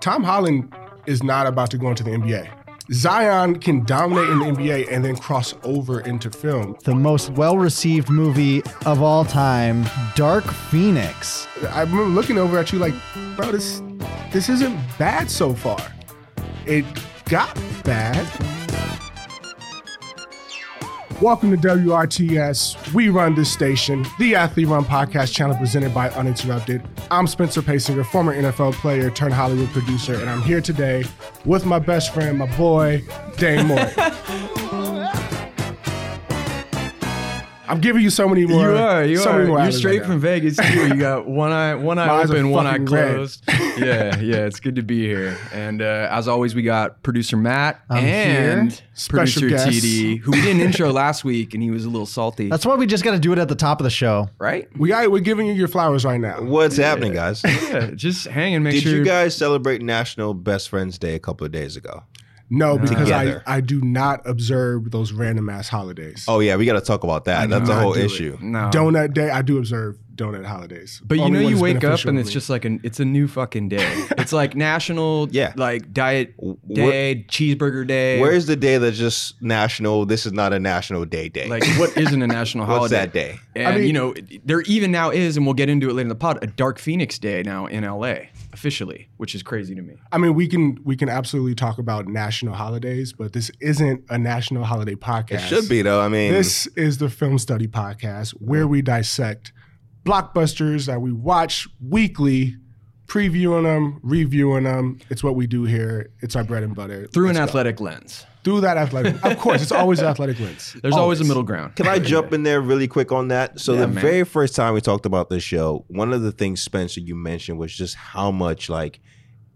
Tom Holland is not about to go into the NBA. Zion can dominate in the NBA and then cross over into film. The most well received movie of all time, Dark Phoenix. I remember looking over at you like, bro, this this isn't bad so far. It got bad. Welcome to WRTS. We run this station, the Athlete Run podcast channel presented by Uninterrupted. I'm Spencer Paysinger, former NFL player turned Hollywood producer, and I'm here today with my best friend, my boy, Dane Moore. I'm giving you so many more. You are, you so are. You're straight right from. Vegas too. You got one eye, one eye My eyes are open, one eye closed. Yeah, yeah. It's good to be here. And uh, as always, we got producer Matt I'm and here. Special producer guest. TD, who we did an intro last week, and he was a little salty. That's why we just got to do it at the top of the show. right. We got, we're giving you your flowers right now. What's happening, guys? Yeah, just hang and make Did sure. you guys celebrate National Best Friends Day a couple of days ago? No, because I, Together. I do not observe those random ass holidays. Oh yeah, we got to talk about that. I That's do a whole do it. issue. no. Donut Day, I do observe donut holidays. But you know, you wake up and it's just like an it's a new fucking day. It's like national, Yeah. like diet Where- day, cheeseburger day. Where's the day that's just national? This is not a national day day. like what isn't a national holiday? What's that day? And mean- you know, there even now is, and we'll get into it later in the pod, a Dark Phoenix Day now in LA officially, which is crazy to me. I mean, we can we can absolutely talk about national holidays, but this isn't a national holiday podcast. It should be though. I mean, This is the Film Study Podcast, where we dissect blockbusters that we watch weekly, previewing them, reviewing them. It's what we do here. It's our bread and butter. Through Let's an go. athletic lens. Through that athletic. Lens. Of course, it's always athletic lens. There's always a middle ground. Can I jump in there really quick on that? So Yeah, the man. very first time we talked about this show, one of the things Spencer you mentioned was just how much like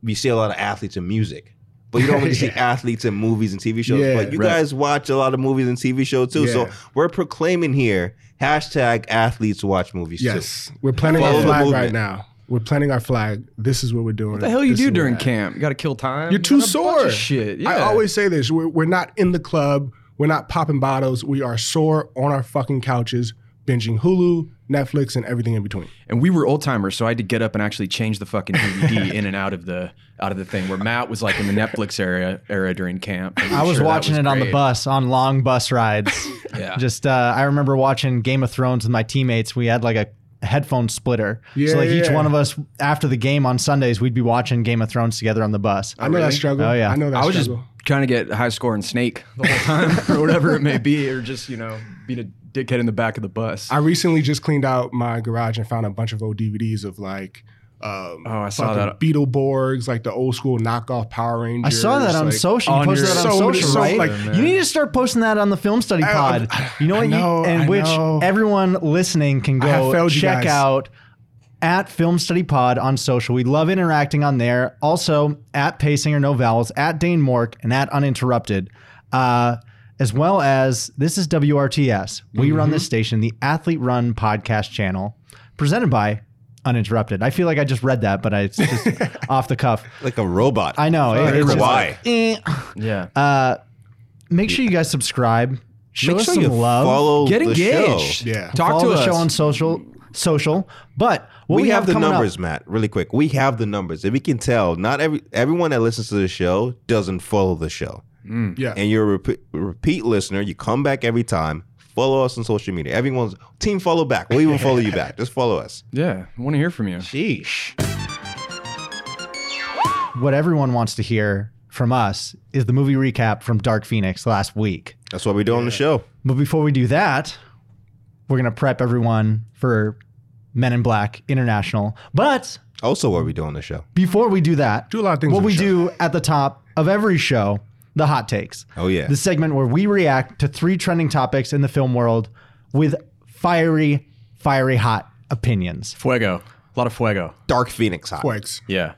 we see a lot of athletes in music. But you don't really see athletes in movies and TV shows. Yeah, but you right. guys watch a lot of movies and TV shows too. Yeah. So we're proclaiming here hashtag athletes watch movies too. Yes, we're planning Follow our flag right now. We're planting our flag. This is what we're doing. What the hell you This do during we're camp? You got to kill time. You're too got a bunch sore. Shit. Yeah. I always say this: we're, we're not in the club. We're not popping bottles. We are sore on our fucking couches, binging Hulu, Netflix, and everything in between. and we were old timers, so I had to get up and actually change the fucking DVD in and out of the out of the thing. Where Matt was like in the Netflix era era during camp. I was sure that watching it on the bus, on long bus rides. Yeah. Just, uh, I remember watching Game of Thrones with my teammates. We had like a headphone splitter. Yeah, so like each yeah. one of us, after the game on Sundays, we'd be watching Game of Thrones together on the bus. I know that struggle. Oh, yeah. I know that I was just trying to get high score in Snake the whole time, or whatever it may be, or just you know being a dickhead in the back of the bus. I recently just cleaned out my garage and found a bunch of old DVDs of like. Um, Oh, I saw that. Beetleborgs, like the old school knockoff Power Rangers. I saw that on like- social. on You posted that on So- social, so, right? like- Man. you need to start posting that on the Film Study I- Pod. I- you know I what? know, you, and I which know. everyone listening can go check out at Film Study Pod on social. We love interacting on there. Also at Paysinger No Vowels, at Dane Mork, and at Uninterrupted. Uh, as well as this is WRTS. We run Mm-hmm. this station, the Athlete Run podcast channel, presented by Uninterrupted. I feel like I just read that, but I, it's just off the cuff. Like a robot. I know. it- it's Why? like, eh. yeah. Uh, make sure you guys subscribe. Show Make us sure some love. follow Get the engaged. show. Yeah. Talk Follow to the us. show on social. Social, but what we, we, have, the coming up- numbers, Matt. Really quick, we have the numbers. If we can tell, not every everyone that listens to the show doesn't follow the show. Mm. Yeah. And you're a repeat, repeat listener. You come back every time. Follow us on social media. Everyone's team follow back. We'll even follow you back. Just follow us. yeah. I want to hear from you. Sheesh. What everyone wants to hear from us is the movie recap from Dark Phoenix last week. That's what we do on the show. But before we do that, we're gonna prep everyone for Men in Black International. But Also, what we do on the show. before we do that, Do a lot of things What on we the show. do at the top of every show, the hot takes. Oh yeah. the segment where we react to three trending topics in the film world with fiery, fiery hot opinions. Fuego. A lot of fuego. Dark Phoenix hot. Quakes. Yeah.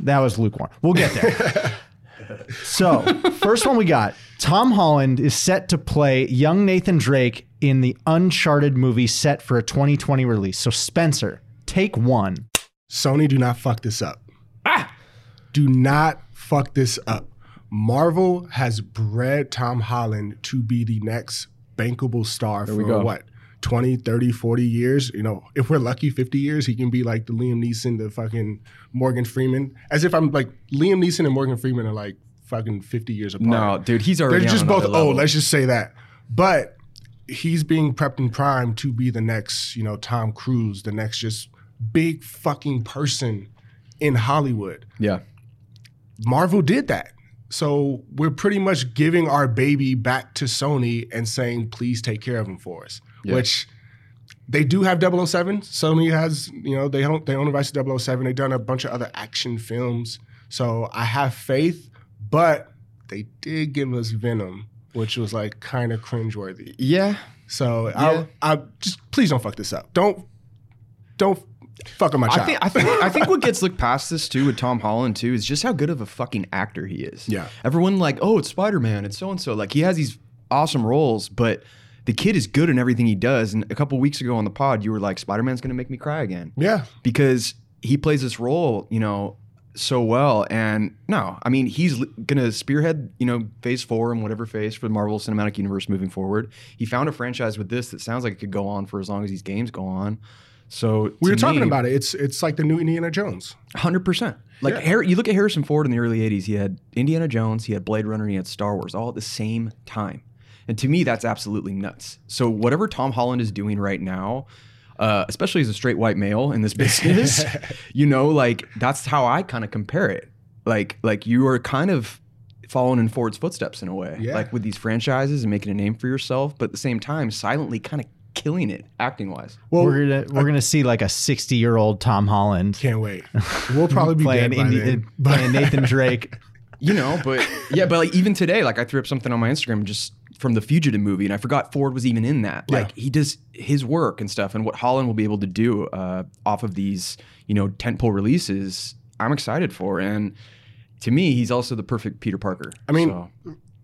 That was lukewarm. We'll get there. so, first one we got Tom Holland is set to play young Nathan Drake in the Uncharted movie set for a 2020 release. So, Spencer, take one. Sony, do not fuck this up. Ah! Do not fuck this up. Marvel has bred Tom Holland to be the next bankable star for what? 20, 30, 40 years, you know, if we're lucky 50 years, he can be like the Liam Neeson, the fucking Morgan Freeman. As if I'm like Liam Neeson and Morgan Freeman are like fucking 50 years apart. No, dude, he's already They're just both another old. level. Let's just say that. But he's being prepped and primed to be the next, you know, Tom Cruise, the next just big fucking person in Hollywood. Yeah. Marvel did that. So we're pretty much giving our baby back to Sony and saying, please take care of him for us. Yeah. Which they do have 007. Sony has, you know, they own, they own the rights to 007. They've done a bunch of other action films. So I have faith, but they did give us Venom, which was like kind of cringeworthy. Yeah. So Yeah. I, I just please don't fuck this up. Don't don't fuck my child. I think I think I think what gets looked past this too with Tom Holland too is just how good of a fucking actor he is. Yeah. Everyone like, oh, it's Spider Man, it's so and so. Like he has these awesome roles, but the kid is good in everything he does. And a couple weeks ago on the pod, you were like, Spider Man's gonna make me cry again yeah. because he plays this role, you know, so well. And no, I mean, he's l- gonna spearhead, you know, Phase Four and whatever phase for the Marvel Cinematic Universe moving forward. He found a franchise with this that sounds like it could go on for as long as these games go on. So We were talking me- about it. It's it's like the new Indiana Jones. Hundred percent. Like Yeah. Har- you look at Harrison Ford in the early '80s. He had Indiana Jones, he had Blade Runner, and he had Star Wars, all at the same time. And to me, that's absolutely nuts. So whatever Tom Holland is doing right now, uh, especially as a straight white male in this business, you know, like that's how I kind of compare it. Like, like you are kind of following in Ford's footsteps in a way, Yeah. like with these franchises and making a name for yourself, but at the same time, silently kind of killing it acting wise. Well, we're gonna we're gonna see like a sixty year old Tom Holland can't wait. We'll probably be playing dead by Indi- then. playing Nathan Drake. you know, but yeah, but like even today, like I threw up something on my Instagram just from the Fugitive movie, and I forgot Ford was even in that. Yeah. Like he does his work and stuff, and what Holland will be able to do uh, off of these, you know, tentpole releases. I'm excited for, and to me, he's also the perfect Peter Parker. I mean, So,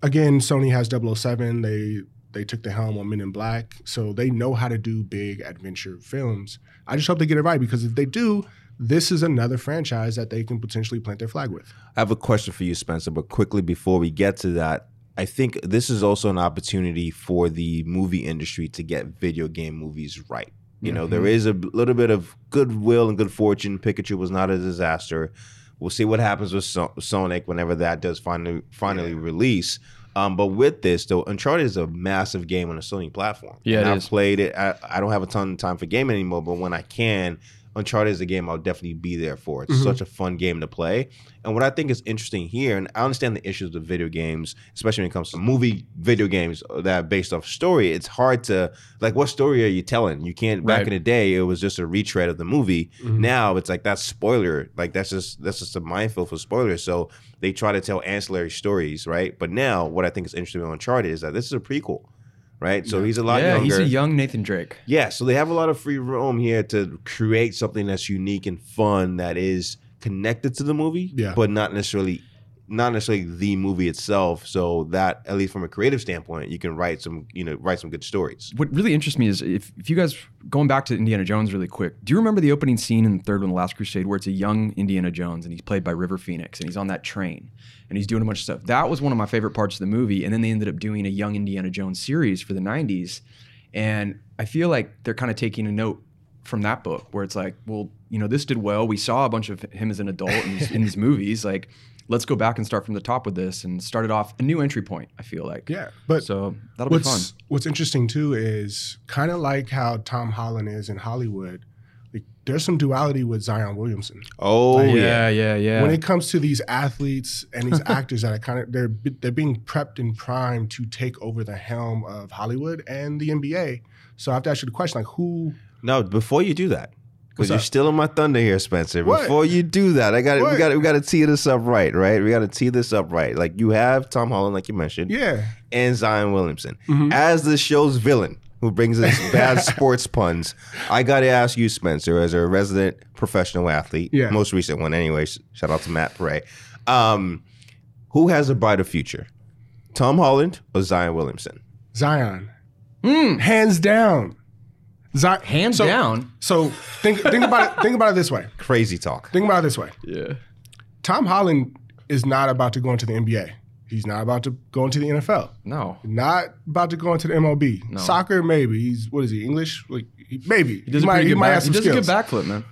Again, Sony has 007. They they took the helm on Men in Black, so they know how to do big adventure films. I just hope they get it right because if they do, this is another franchise that they can potentially plant their flag with. I have a question for you, Spencer, but quickly before we get to that, I think this is also an opportunity for the movie industry to get video game movies right. You know, there mm-hmm. is a little bit of goodwill and good fortune. Pikachu was not a disaster. We'll see what happens with so- Sonic whenever that does finally finally release. Um, but with this, though, Uncharted is a massive game on the Sony platform. Yeah, and is. played it. I, I don't have a ton of time for gaming anymore, but when I can, Uncharted is a game I'll definitely be there for. It's Mhm. such a fun game to play. And what I think is interesting here, and I understand the issues with video games, especially when it comes to movie video games that are based off story. It's hard to like what story are you telling? You can't back in the day it was just a retread of the movie. Mhm. Now it's like that's spoiler. Like that's just that's just a minefield for spoilers. So they try to tell ancillary stories, right? But now what I think is interesting with Uncharted is that this is a prequel. Right? So Yeah. he's a lot yeah, younger. he's a young Nathan Drake. Yeah, so they have a lot of free room here to create something that's unique and fun that is connected to the movie, Yeah. but not necessarily not necessarily the movie itself. So that at least from a creative standpoint, you can write some, you know, write some good stories. What really interests me is if, if you guys going back to Indiana Jones really quick, do you remember the opening scene in the third one, The Last Crusade, where it's a young Indiana Jones and he's played by River Phoenix and he's on that train and he's doing a bunch of stuff. That was one of my favorite parts of the movie. And then they ended up doing a young Indiana Jones series for the 90s. And I feel like they're kind of taking a note from that book where it's like, well, you know, this did well. We saw a bunch of him as an adult in these, in these movies. Like, let's go back and start from the top with this and start it off a new entry point, I feel like. Yeah, but So that'll be fun. what's what's interesting too is kind of like how Tom Holland is in Hollywood. Like, there's some duality with Zion Williamson. Oh yeah. yeah, yeah, yeah. when it comes to these athletes and these actors that are kind of they're they're being prepped and primed to take over the helm of Hollywood and the NBA. So I have to ask you the question: like, who? No, before you do that, What's because you're in my thunder here, Spencer. What? Before you do that, I got we got we got to tee this up right, right? We got to tee this up right. Like you have Tom Holland, like you mentioned, Yeah, and Zion Williamson Mhm. as the show's villain who brings us bad sports puns. I got to ask you, Spencer, as a resident professional athlete, Yeah. most recent one, anyway. Shout out to Matt Pray. Um, who has a brighter future, Tom Holland or Zion Williamson? Zion, Mm, hands down. Zion, hands so, down. So think think about it. Think about it this way. Crazy talk. Think about it this way. Yeah. Tom Holland is not about to go into the NBA. He's not about to go into the NFL. No. Not about to go into the MLB. Soccer, maybe. He's what is he? English? Like he- maybe. He does, a, might, pretty he good might back, have he some does a good backflip, man.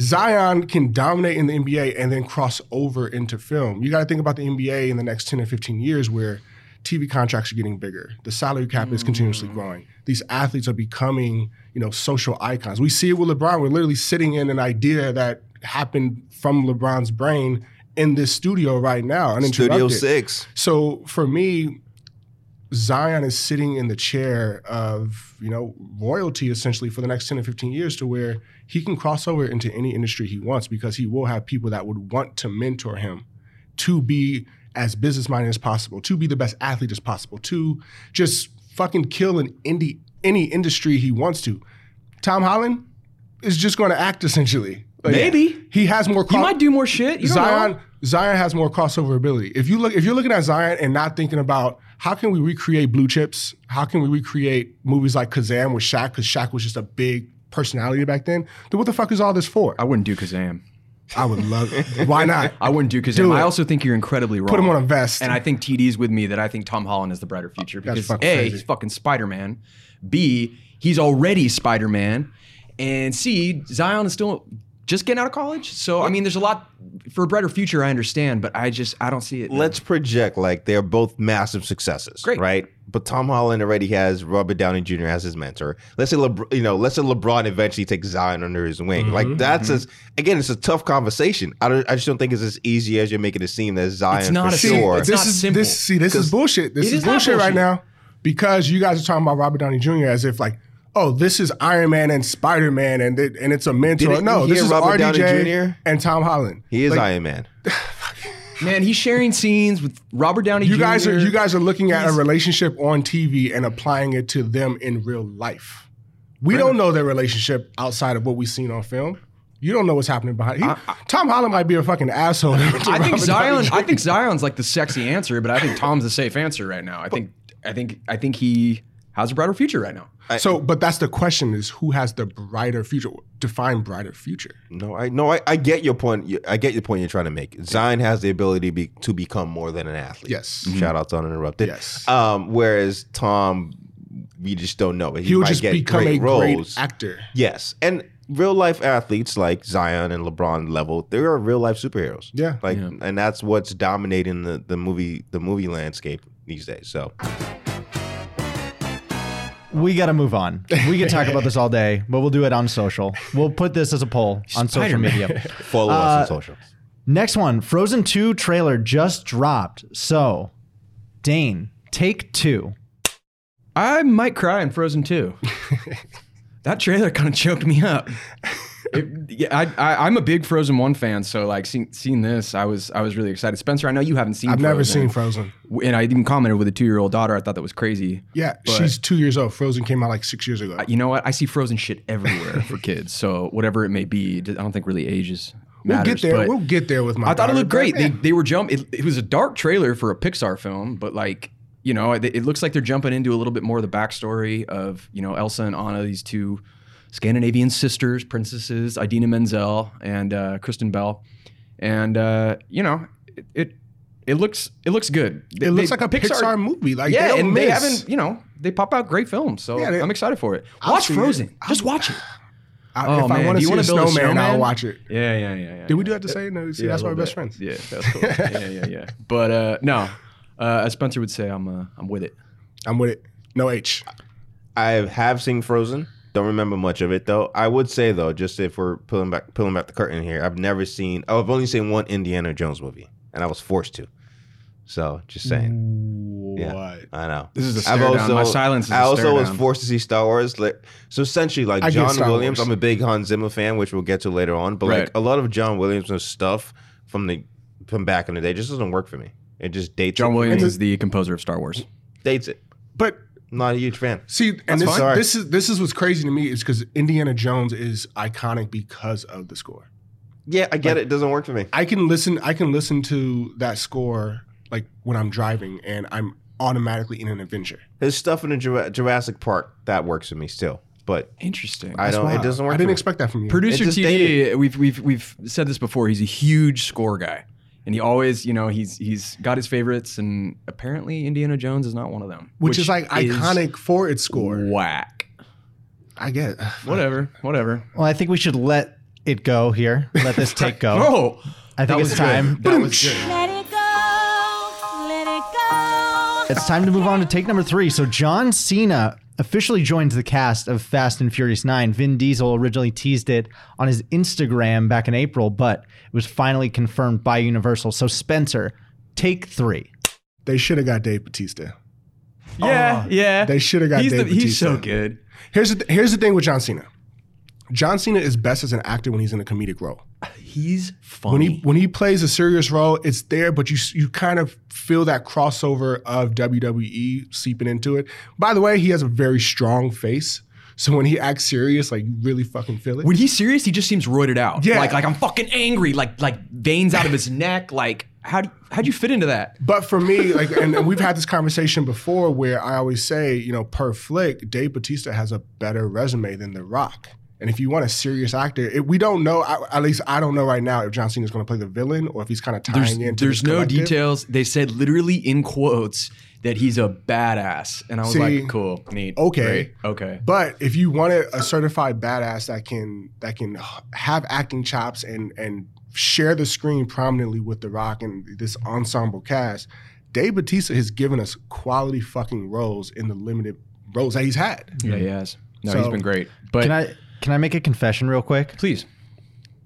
Zion can dominate in the NBA and then cross over into film. You got to think about the NBA in the next 10 or 15 years where TV contracts are getting bigger. The salary cap is continuously mm. growing. These athletes are becoming, you know, social icons. We see it with LeBron. We're literally sitting in an idea that happened from LeBron's brain in this studio right now. Studio uninterrupted. Six. So for me, Zion is sitting in the chair of, you know, royalty essentially for the next 10 or 15 years to where he can cross over into any industry he wants because he will have people that would want to mentor him to be as business minded as possible, to be the best athlete as possible, to just fucking kill in indie, any industry he wants to. Tom Holland is just going to act essentially. Like, Maybe. he has more. He cro- might do more shit. You don't Zion know. Zion has more crossover ability. If you look if you're looking at Zion and not thinking about how can we recreate blue chips, how can we recreate movies like Kazam with Shaq because Shaq was just a big personality back then. Then what the fuck is all this for? I wouldn't do Kazam. I would love it. Why not? I wouldn't do Kazam. Do I also think you're incredibly wrong. Put him on a vest. And I think TD's with me that I think Tom Holland is the brighter future because fucking A, crazy. he's fucking Spider Man. B, he's already Spider Man. And C, Zion is still just getting out of college. So I mean there's a lot for a brighter future, I understand, but I just I don't see it. Let's project like they're both massive successes. Great. Right? But Tom Holland already has Robert Downey Jr. as his mentor. Let's say LeBron, you know, let's say LeBron eventually takes Zion under his wing. Mm-hmm, Like that's as again, it's a tough conversation. I don't I just don't think it's as easy as you're making it seem that Zion It's not for a See, sure. it's this not is simple. this see this is 'Cause bullshit. This it is, is not bullshit, right now because you guys are talking about Robert Downey Jr. as if like. Oh, this is Iron Man and Spider Man, and it, and it's a mentor. Didn't no, this is Robert Downey RDJ Jr.? and Tom Holland. he is Like, Iron Man. Man, he's sharing scenes with Robert Downey You Jr. guys are you guys are looking at a relationship on TV and applying it to them in real life. We don't know their relationship outside of what we've seen on film. You don't know what's happening behind. He, Tom Holland might be a fucking asshole. I think Robert Zion. I think Zion's like the sexy answer, but I think Tom's the safe answer right now. I think. I think. I think he has a brighter future right now. so. But that's the question: is who has the brighter future? Define brighter future. No, I no, I, I get your point. I get your point you're trying to make. Zion has the ability to, be, to become more than an athlete. Yes. Shout out to uninterrupted. Yes. Um, whereas Tom, we just don't know. He, He would might just get become great a roles. great actor. Yes, and real life athletes like Zion and LeBron level, they are real life superheroes. Yeah. like, Yeah. and that's what's dominating the, the movie the movie landscape these days. So We got to move on. We can talk about this all day, but we'll do it on social. We'll put this as a poll on social Spider-Man. media. follow us on uh, social. Next one Frozen 2 trailer just dropped. So, Dane, take two. I might cry in Frozen 2. that trailer kind of choked me up. It, yeah, I, I, I'm a big Frozen One fan, so like seeing, seeing this, I was I was really excited. Spencer, I know you haven't seen. I've never Frozen, seen Frozen. and I even commented with a two year old daughter. I thought that was crazy. Yeah, she's two years old. Frozen came out like six years ago. You know what? I see Frozen shit everywhere for kids. So whatever it may be, I don't think really ages we'll get there. We'll get there with my. I thought it looked great. They, they were jump. It, it was a dark trailer for a Pixar film, but like you know, it, it looks like they're jumping into a little bit more of the backstory of you know Elsa and Anna, these two Scandinavian sisters, princesses, Idina Menzel and uh, Kristen Bell, and uh, you know it, it it looks it looks good. It looks like a Pixar, movie. Like yeah, they don't and they haven't you know they pop out great films, so Yeah, they- I'm excited for it. Watch see it. Frozen, just watch it. I, Oh, if I man. want to you see a wanna a snowman, I'll watch it. Yeah, yeah, yeah, yeah. Did we do have to say no? See, Yeah, that's a why we're best friends. Yeah, that's cool. yeah, yeah, yeah. But uh, no, uh, as Spencer would say, I'm uh, I'm with it. I'm with it. No H. I have seen Frozen. Don't remember much of it though. I would say though, just if we're pulling back pulling back the curtain here, I've never seen. Oh, I've only seen one Indiana Jones movie, and I was forced to. So just saying. Yeah. What? I know. This is a stare down. My silence is I also was down. forced to see Star Wars. Like, so essentially, like I John Williams, Wars. I'm a big Hans Zimmer fan, which we'll get to later on. But Right. like a lot of John Williams' stuff from the from back in the day just doesn't work for me. It just dates John it. Williams is the composer of Star Wars. dates it. But not a huge fan. see, and this, fine. this is this is what's crazy to me is because Indiana Jones is iconic because of the score. Yeah, I get it. It doesn't work for me. I can listen. I can listen to that score like when I'm driving, and I'm automatically in an adventure. There's stuff in the Jura- Jurassic Park that works for me still, but Interesting. I don't. It doesn't work. I for didn't me. expect that from you. Producer It's just TD, we've we've we've said this before. He's a huge score guy, and he always, you know, he's he's got his favorites, and apparently Indiana Jones is not one of them, which, is like iconic for its score. Whack. I get Whatever, whatever. Well, I think we should let it go here. Let this take go. Oh, I think it's time. Good. That was good. Let it go, let it go. It's time to move on to take number three. So John Cena officially joins the cast of Fast and Furious 9. Vin Diesel originally teased it on his Instagram back in April, but it was finally confirmed by Universal. So Spencer, take three. they should have got Dave Batista. Yeah, oh. yeah. They should have got He's, the, Dave he's so good. Here's the th- here's the thing with John Cena. John Cena is best as an actor when he's in a comedic role. He's funny. When he when he plays a serious role, it's there, but you you kind of feel that crossover of WWE seeping into it. By the way, he has a very strong face, so when he acts serious, like you really fucking feel it. when he's serious, he just seems roided out. Yeah. like like I'm fucking angry. Like like veins out of his neck. Like how do, how'd you fit into that? But for me, like, and, and we've had this conversation before where I always say, you know, per flick, Dave Batista has a better resume than The Rock. And if you want a serious actor, it, we don't know. I, at least I don't know right now if John Cena is going to play the villain or if he's kind of tying There's, into. there's this no collective. details. They said literally in quotes that he's a badass, and I was See, like, cool, neat, okay. great, okay. But if you wanted a certified badass that can that can have acting chops and and share the screen prominently with The Rock and this ensemble cast, Dave Batista has given us quality fucking roles in the limited roles that he's had. Yeah, he has. No, So- he's been great. But Can I can I make a confession real quick? please,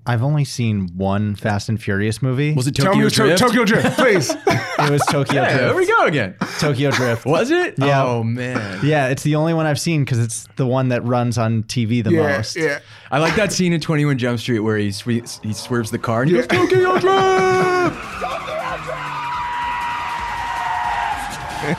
I've only seen one Fast and Furious movie. was it Tell Tokyo me to- Drift? Tokyo Drift, please. it was Tokyo Yeah, there we go again. Tokyo Drift. Was it? Yeah. Oh man. Yeah, it's the only one I've seen because it's the one that runs on TV the yeah, most. yeah. I like that scene in 21 Jump Street where he swe- he swerves the car and he goes Tokyo Drift.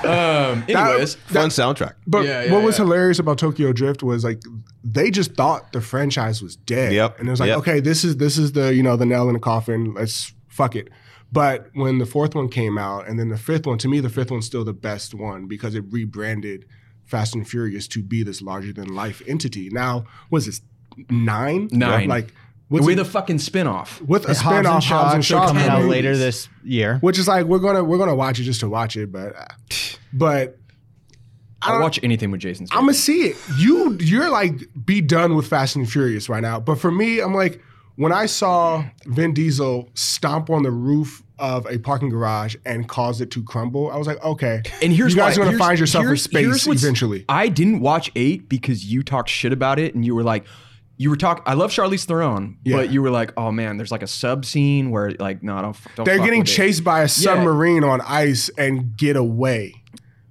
Um. Anyways, Fun soundtrack. But Yeah, yeah, what was yeah. hilarious about Tokyo Drift was like they just thought the franchise was dead. Yep, And it was like, yep. okay, this is this is the, you know, the nail in the coffin. Let's fuck it. But when the fourth one came out and then the fifth one, to me, the fifth one's still the best one because it rebranded Fast and Furious to be this larger than life entity. Now, was this nine? Nine. Like what's with it- a fucking spin-off. with a Hobbs spin and off Shaw, Hobbs and Shaw coming out movies. later this year. Which is like we're gonna we're gonna watch it just to watch it, but uh, but I'll watch anything with Jason. I'm gonna see it. You you're like be done with Fast and Furious right now. But for me, I'm like when I saw Vin Diesel stomp on the roof of a parking garage and cause it to crumble, I was like, okay. And here's you guys why. are gonna Here's- find yourself in here's- here's space eventually. I didn't watch eight because you talked shit about it, and you were like, you were talking. I love Charlize Theron, Yeah. but you were like, oh man, there's like a sub scene where like, no, don't. don't They're getting with it. chased by a submarine on ice and get away.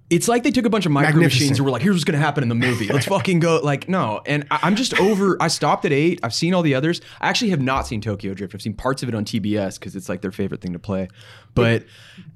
It's like they took a bunch of micro machines and were like, here's what's gonna happen in the movie. Let's fucking go. Like, no. And I, I'm just over. I stopped at eight. I've seen all the others. I actually have not seen Tokyo Drift. I've seen parts of it on TBS because it's like their favorite thing to play. But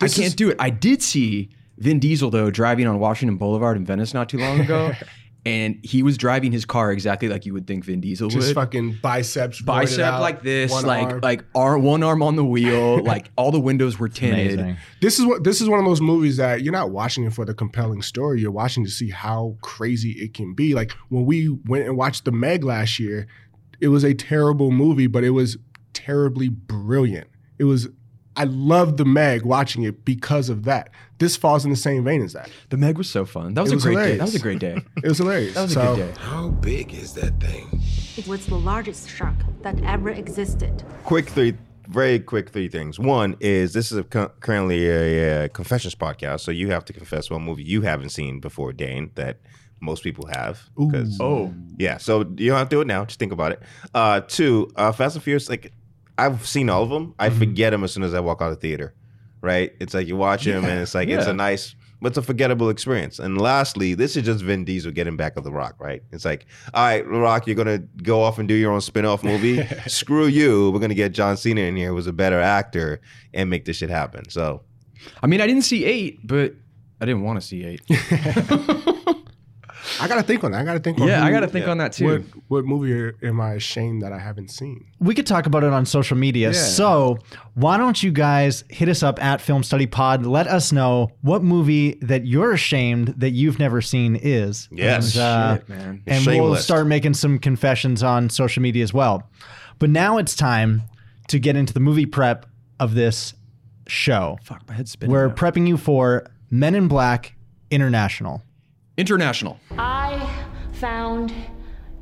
I can't is- do it. I did see Vin Diesel though driving on Washington Boulevard in Venice not too long ago. And he was driving his car exactly like you would think Vin Diesel Just would. Just fucking biceps, Bicep out, like this, one like arm. like arm, one arm on the wheel, like all the windows were tinted. Amazing. This is what this is one of those movies that you're not watching it for the compelling story. You're watching to see how crazy it can be. Like when we went and watched The Meg last year, it was a terrible movie, but it was terribly brilliant. It was I loved The Meg watching it because of that. This falls in the same vein as that. The Meg was so fun. That was, was a great day. That was a great day. It was hilarious. That was So, a good day. How big is that thing? It was the largest shark that ever existed. quick three very quick three things one is this is a, cu- currently a, uh confessions podcast so you have to confess one movie you haven't seen before dane that most people have because Oh. yeah so you don't have to do it now just think about it uh two uh fast and furious like i've seen all of them i Mm-hmm. forget them as soon as i walk out of the theater right it's like you watch them and it's like it's a nice but it's a forgettable experience. And lastly, this is just Vin Diesel getting back at The Rock, right? It's like, all right, The Rock, you're gonna go off and do your own spin-off movie. Screw you. We're gonna get John Cena in here, who's a better actor, and make this shit happen. So I mean, I didn't see eight, but I didn't want to see eight. I gotta think on that. I gotta think on Yeah, I gotta think on that too. What what movie am I ashamed that I haven't seen? We could talk about it on social media. So why don't you guys hit us up at Film Study Pod? Let us know what movie that you're ashamed that you've never seen is. Yes. And, uh, Shit, man. and Shame we'll list. start making some confessions on social media as well. But now it's time to get into the movie prep of this show. Fuck, my head's spinning. We're now. prepping you for Men in Black International. International. I found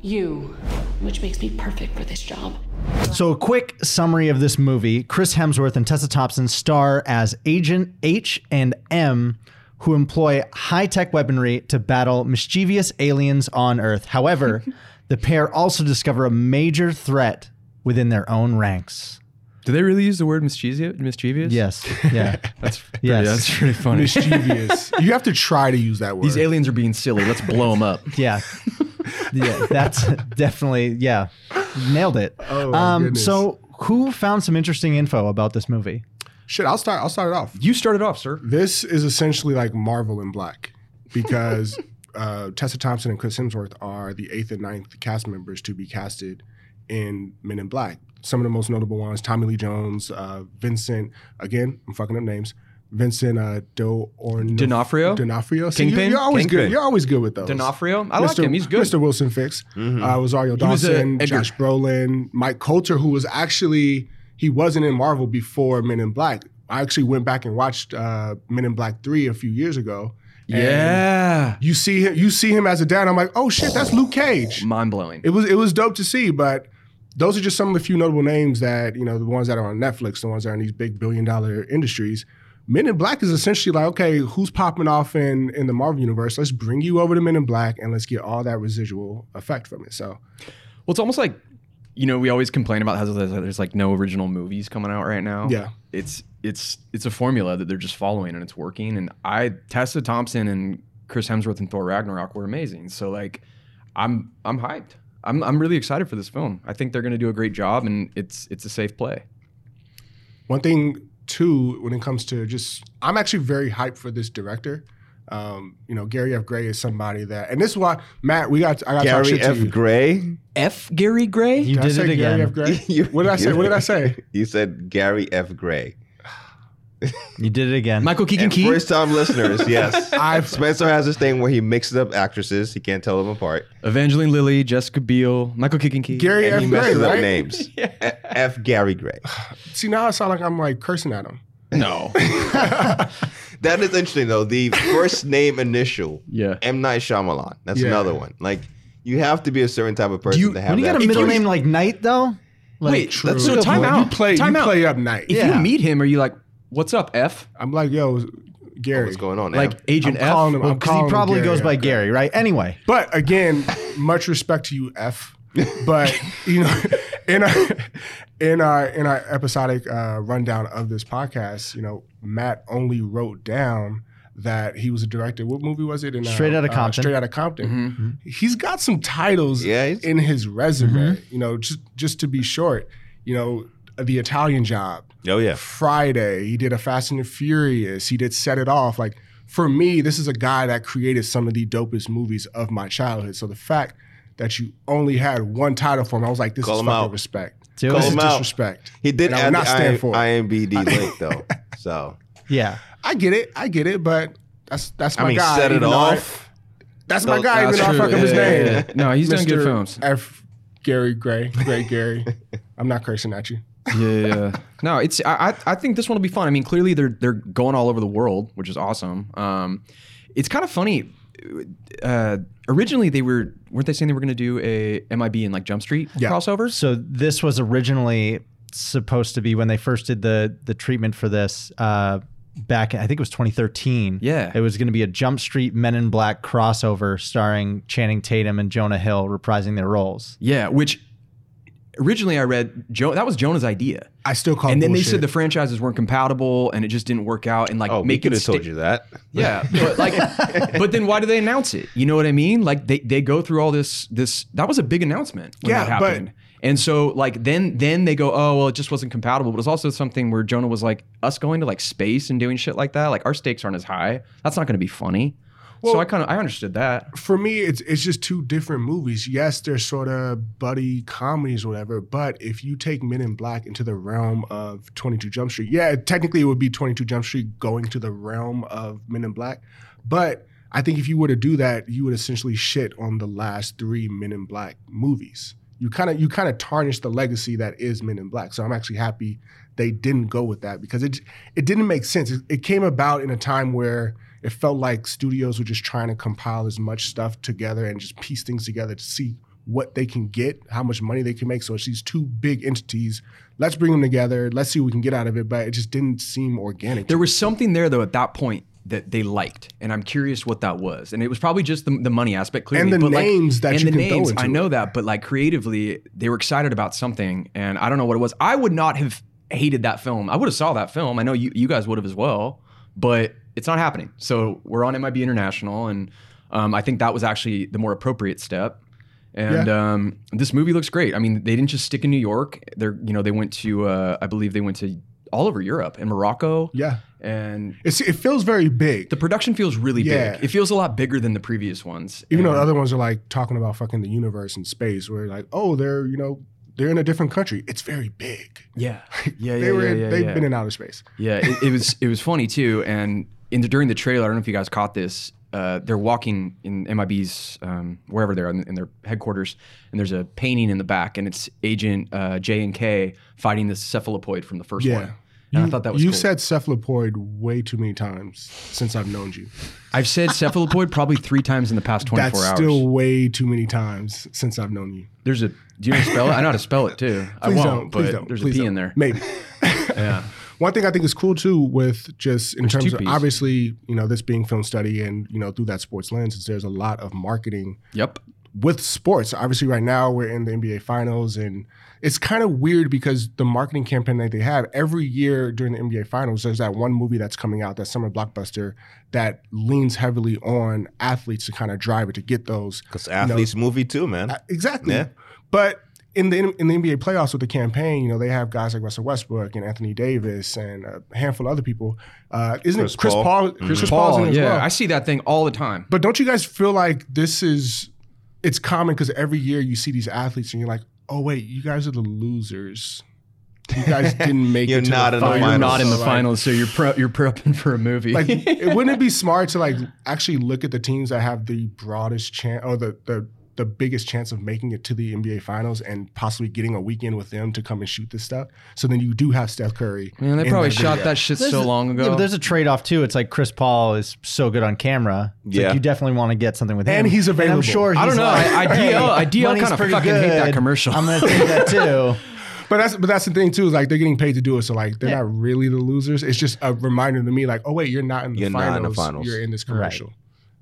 you, which makes me perfect for this job. So, a quick summary of this movie Chris Hemsworth and Tessa Thompson star as Agent H and M, who employ high tech weaponry to battle mischievous aliens on Earth. However, the pair also discover a major threat within their own ranks. Do they really use the word mischievous? Mischievous? Yes. Yeah. That's pretty, Yes. that's pretty funny. Mischievous. you have to try to use that word. These aliens are being silly. Let's blow them up. Yeah. yeah. That's definitely, yeah. Nailed it. Oh, my um, goodness. so, who found some interesting info about this movie? Shit, I'll start. I'll start it off. You started off, sir. This is essentially like Marvel in black because uh, Tessa Thompson and Chris Hemsworth are the eighth and ninth cast members to be casted in Men in Black. Some of the most notable ones: Tommy Lee Jones, uh, Vincent. Again, I'm fucking up names. Vincent uh, Do or D'Onofrio? D'Onofrio. See, you- Kingpin? You're always Kingpin. good. You're always good with those. D'Onofrio? I like him. He's good. Mr. Wilson Fisk. Uh, Rosario He was, Dawson, Edgar. Josh Brolin, Mike Colter, who was actually he wasn't in Marvel before Men in Black. I actually went back and watched uh, Men in Black Three a few years ago. Yeah. You see him. You see him as a dad. I'm like, oh shit, that's Luke Cage. Mind blowing. It was it was dope to see, but those are just some of the few notable names that you know the ones that are on Netflix, the ones that are in these big billion dollar industries. Men in Black is essentially like, okay, who's popping off in in the Marvel universe? Let's bring you over to Men in Black and let's get all that residual effect from it. So Well, it's almost like, you know, we always complain about how there's, there's like no original movies coming out right now. Yeah. It's it's it's a formula that they're just following and it's working. And I Tessa Thompson and Chris Hemsworth and Thor Ragnarok were amazing. So like, I'm I'm hyped. I'm I'm really excited for this film. I think they're gonna do a great job and it's it's a safe play. one thing too, when it comes to just, I'm actually very hyped for this director. Um, you know, Gary F. Gray is somebody that, and this is why Matt, we got, I got to talk Gary shit to F. you. Gray. F. Gary Gray. You Did I say it again. Gary F. Gray? You- what did I say? What did I say? You said Gary F. Gray. You did it again. Michael Keegan And Key. first time listeners, yes. I've- Spencer has this thing where he mixes up actresses. He can't tell them apart. Evangeline Lilly, Jessica Biel, Michael Keegan Key. Gary And F. he Gray, messes up right? names. A- F. Gary Gray. See, now I sound like I'm like cursing at him. No. That is interesting though. The first name initial, Yeah. M Night Shyamalan. That's Yeah. another one. Like you have to be a certain type of person you- to have when you that. got a middle you- name like Night, though, like, Wait, True. that's so time out. You play, time you out. play up night. If Yeah. you meet him, are you like, "What's up, F?" I'm like, yo, Gary. What's going on? Like F? Agent I'm F? calling him. I'm because calling he him probably Gary goes by F. Gray. Gary, right? Anyway, But again, much respect to you, F. But you know, in our in our in our episodic uh, rundown of this podcast, you know, Matt only wrote down that he was a director. What movie was it? In, uh, Straight Outta uh, Compton. Straight of Compton. He's got some titles Yeah, in his resume. You know, just just to be short. You know, the Italian Job. Oh yeah. Friday. He did a Fast and the Furious. He did Set It Off. Like for me, this is a guy that created some of the dopest movies of my childhood. So the fact that you only had one title for him, I was like, this Call is fucking out. respect. Do this it. is him out. disrespect. He did And I will add not stand I- for it. IMBD link though. So yeah. I get it. I get it. But that's that's my I mean, guy. set it even though I- off. that's my So- guy. Even That's though I true. fuck up his Yeah, yeah, name. yeah. No, he's done good films. F. Gary Gray. Great Gary. I'm not cursing at you. Yeah, yeah. No, it's I, I think this one will be fun. I mean, clearly they're they're going all over the world, which is awesome. Um, it's kind of funny. Uh, originally they were weren't they saying they were going to do a MIB and like Jump Street Yeah. crossover? So this was originally supposed to be when they first did the the treatment for this uh, back. I think it was 2013. Yeah. it was going to be a Jump Street Men in Black crossover starring Channing Tatum and Jonah Hill reprising their roles. Yeah, which originally I read Joe that was Jonah's idea. I still call it. and then bullshit. they said the franchises weren't compatible and it just didn't work out and like Oh, we make could it have told sta- you that. Yeah, but like, but then why do they announce it? You know what I mean? Like they, they go through all this this that was a big announcement when Yeah, that but- happened. and so like then then they go oh well it just wasn't compatible. But it's also something where Jonah was like us going to like space and doing shit like that. Like our stakes aren't as high. That's not going to be funny. So I kind of I understood that. for me, it's it's just two different movies. Yes, they're sort of buddy comedies or whatever, but if you take Men in Black into the realm of 22 Jump Street, yeah, technically it would be 22 Jump Street going to the realm of Men in Black, but I think if you were to do that, you would essentially shit on the last three Men in Black movies. you kind of you kind of tarnish the legacy that is Men in Black. So I'm actually happy they didn't go with that because it it didn't make sense. It, it came about in a time where it felt like studios were just trying to compile as much stuff together and just piece things together to see what they can get, how much money they can make. So it's these two big entities. Let's bring them together. Let's see what we can get out of it. But it just didn't seem organic. There was something there though at that point that they liked, and I'm curious what that was. And it was probably just the, the money aspect, clearly, And the but, like- names that and you the can throw names. into I know it. that, but like creatively, they were excited about something, and I don't know what it was. I would not have hated that film. I would have saw that film. I know you you guys would have as well, but it's not happening. So we're on MIB International, and um, I think that was actually the more appropriate step. And Yeah. um, this movie looks great. I mean, they didn't just stick in New York. They're you know they went to uh, I believe they went to all over Europe and Morocco. yeah. And It's, it feels very big. the production feels really Yeah. big. It feels a lot bigger than the previous ones. Even though the other ones are like talking about fucking the universe and space, where like, oh, they're you know they're in a different country. It's very big. yeah, yeah, yeah, they were yeah, yeah, they've been in outer space. Yeah, it, it was it was funny too. And in the, during the trailer, I don't know if you guys caught this. Uh, they're walking in MIB's um, wherever they're in, in their headquarters, and there's a painting in the back, and it's Agent uh, J and K fighting the cephalopoid from the first Yeah. one. And I thought that was you cool. said cephalopoid way too many times since I've known you. I've said cephalopoid probably three times in the past 24 That's hours. still way too many times since I've known you. there's a. Do you know how to spell it? I know how to spell it too. I won't, don't. But don't. there's a P don't. in there. Maybe. Yeah. One thing I think is cool too with just in terms of Ps. obviously, you know, this being film study and, you know, through that sports lens is there's a lot of marketing Yep. with sports. Obviously, right now we're in the NBA finals, and it's kind of weird because the marketing campaign that they have every year during the NBA finals, there's that one movie that's coming out, that summer blockbuster, that leans heavily on athletes to kind of drive it to get those. Because athletes movie too, man. Uh, Exactly. Yeah. But in the in the NBA playoffs with the campaign, you know, they have guys like Russell Westbrook and Anthony Davis and a handful of other people. Uh, isn't Chris it Chris Paul. Paul? Chris, Paul's in Paul, as yeah, well. I see that thing all the time. But don't you guys feel like this is it's common because every year you see these athletes and you're like, oh wait, you guys are the losers. You guys didn't make You're it to not the in the finals. You're not in the finals, so you're pre- you're prepping for a movie. Like, it, wouldn't it be smart to like actually look at the teams that have the broadest chance or the the the biggest chance of making it to the NBA finals and possibly getting a weekend with them to come and shoot this stuff? So then you do have Steph Curry. Man, they probably that shot video. that shit There's so a- long ago. Yeah, but there's a trade off too. It's like Chris Paul is so good on camera. It's Yeah. like you definitely want to get something with him. And he's available. I'm sure he's I don't know. like, I- I DL I DL kinda pretty fucking hate that good. commercial. I'm gonna take that too. But that's but that's the thing too is like they're getting paid to do it, so like they're not really the losers. It's just a reminder to me, like, oh wait, you're not in the, You're not in the finals. You're in this commercial.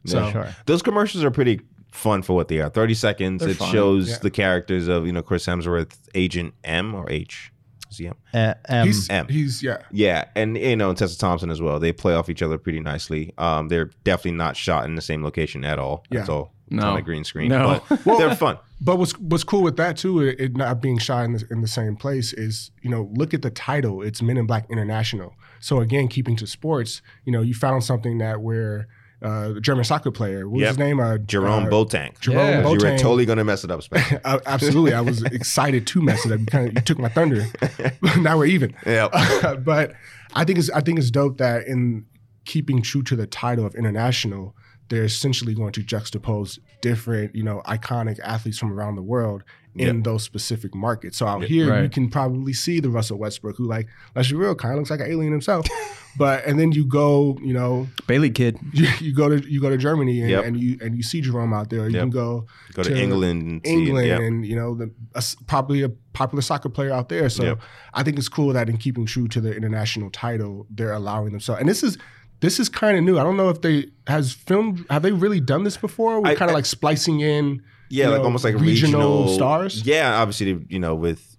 Yeah, So sure. Those commercials are pretty fun for what they are. Thirty seconds. They're it fun. shows Yeah. the characters of you know Chris Hemsworth, Agent M or H. Is he M? Uh, um, he's M. he's yeah. Yeah, and you know and Tessa Thompson as well. They play off each other pretty nicely. Um, they're definitely not shot in the same location at all. That's Yeah. all. No. on a green screen. No. but they're fun. But what's what's cool with that too, it, it not being shot in the, in the same place is you know look at the title. It's Men in Black International. So again, keeping to sports, you know, you found something that where uh, German soccer player, what was Yep. his name? Uh, Jerome uh, Boateng. Jerome Yeah. You were totally gonna mess it up, Spencer. Uh, absolutely, I was excited to mess it up. You kind of you took my thunder. now we're even. yeah. but I think it's I think it's dope that in keeping true to the title of international, they're essentially going to juxtapose different, you know, iconic athletes from around the world in Yep. those specific markets. So out here, you can probably see the Russell Westbrook, who like, let's be real, kind of looks like an alien himself. but and then you go, you know, Bailey kid. you, you go to you go to Germany and, Yep. and you and you see Jerome out there. You Yep. can go Go to, England and see. England, Yep. and you know, the, a s probably a popular soccer player out there. So Yep. I think it's cool that in keeping true to the international title, they're allowing themselves. And this is this is kind of new. I don't know if they has filmed. Have they really done this before? We're kind of like splicing in. Yeah, like know, almost like regional, regional, stars. Yeah, obviously, you know, with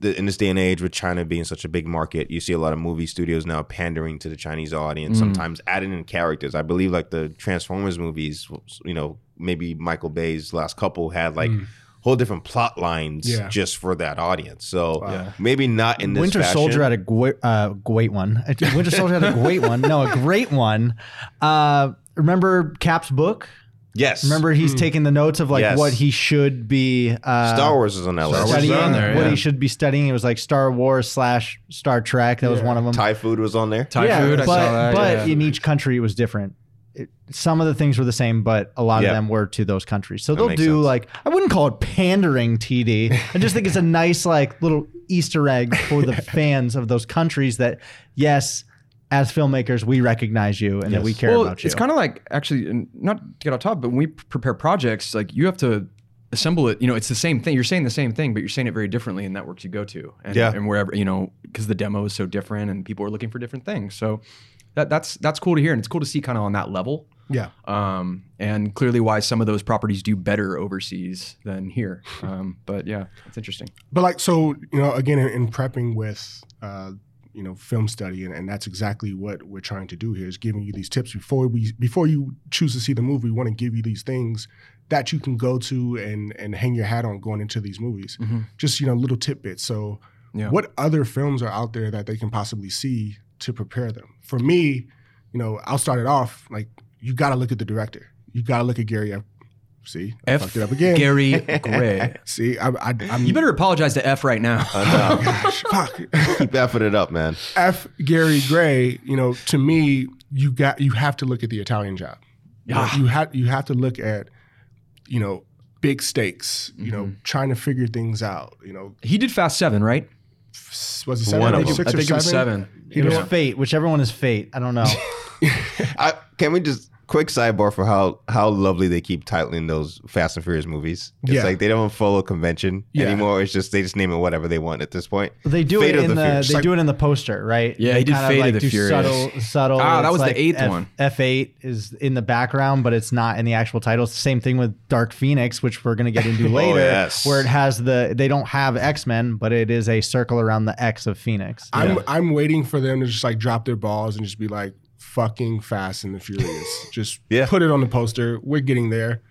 the, in this day and age, with China being such a big market, you see a lot of movie studios now pandering to the Chinese audience. Sometimes adding in characters. I believe like the Transformers movies, you know, maybe Michael Bay's last couple had like whole different plot lines Yeah. just for that audience. So maybe not in this Winter fashion. Soldier had a great, uh, great one. Winter Soldier had a great one. No, a great one. Uh, remember Cap's book? Yes. Remember he's taking the notes of like Yes. what he should be uh, Star Wars is on that list. studying. on there, what yeah. he should be studying. It was like Star Wars slash Star Trek. That was one of them. Thai food was on there. Thai yeah, food. I but saw that. but yeah. in each country it was different. it, some of the things were the same, but a lot Yeah. of them were to those countries. So they'll makes do sense. like I wouldn't call it pandering TD. I just think it's a nice like little Easter egg for the fans of those countries that yes, as filmmakers we recognize you and that we care well, about you. it's kind of like actually, not to get off top, but when we prepare projects, like you have to assemble it. You know, it's the same thing. You're saying the same thing, but you're saying it very differently in networks you go to, and, Yeah. and wherever you know, because the demo is so different and people are looking for different things. So that that's that's cool to hear, and it's cool to see kind of on that level. Yeah. Um, and clearly why some of those properties do better overseas than here. Um, but yeah, it's interesting. But like, so you know, again, in, in prepping with, uh, you know, film study, and, and that's exactly what we're trying to do here is giving you these tips before we before you choose to see the movie. We want to give you these things that you can go to and and hang your hat on going into these movies. Mm-hmm. Just you know, little tidbits. So, Yeah. what other films are out there that they can possibly see to prepare them? For me, you know, I'll start it off like you got to look at the director. You got to look at Gary. F. See, I fucked it up again. Gary Gray. See, I, I, I'm. You better apologize to F right now. Gosh, fuck. Keep effing it up, man. F. Gary Gray, you know, to me, you got you have to look at the Italian job. You, know, Yeah. you have you have to look at, you know, big stakes. You know, mm-hmm. trying to figure things out. You know, he did Fast Seven, right? s- was it seven? One of think, them. six I think or it was seven. it was fate, whichever one is fate. I don't know. I, can we just quick sidebar for how how lovely they keep titling those Fast and Furious movies? It's Yeah. like they don't follow convention Yeah. anymore. It's just they just name it whatever they want at this point. They do Fate it in the the, they Like- do it in the poster, right? Yeah, They he did kind Fate of the do Furious. Subtle, subtle. Ah, that It's was the eighth F, one. F8 is in the background, but it's not in the actual title. It's the same thing with Dark Phoenix, which we're going to get into later, yes. where it has the they don't have X Men, but it is a circle around the X of Phoenix. I'm I'm waiting for them to just like drop their balls and just be like fucking Fast and the Furious. just Yeah. put it on the poster. We're getting there.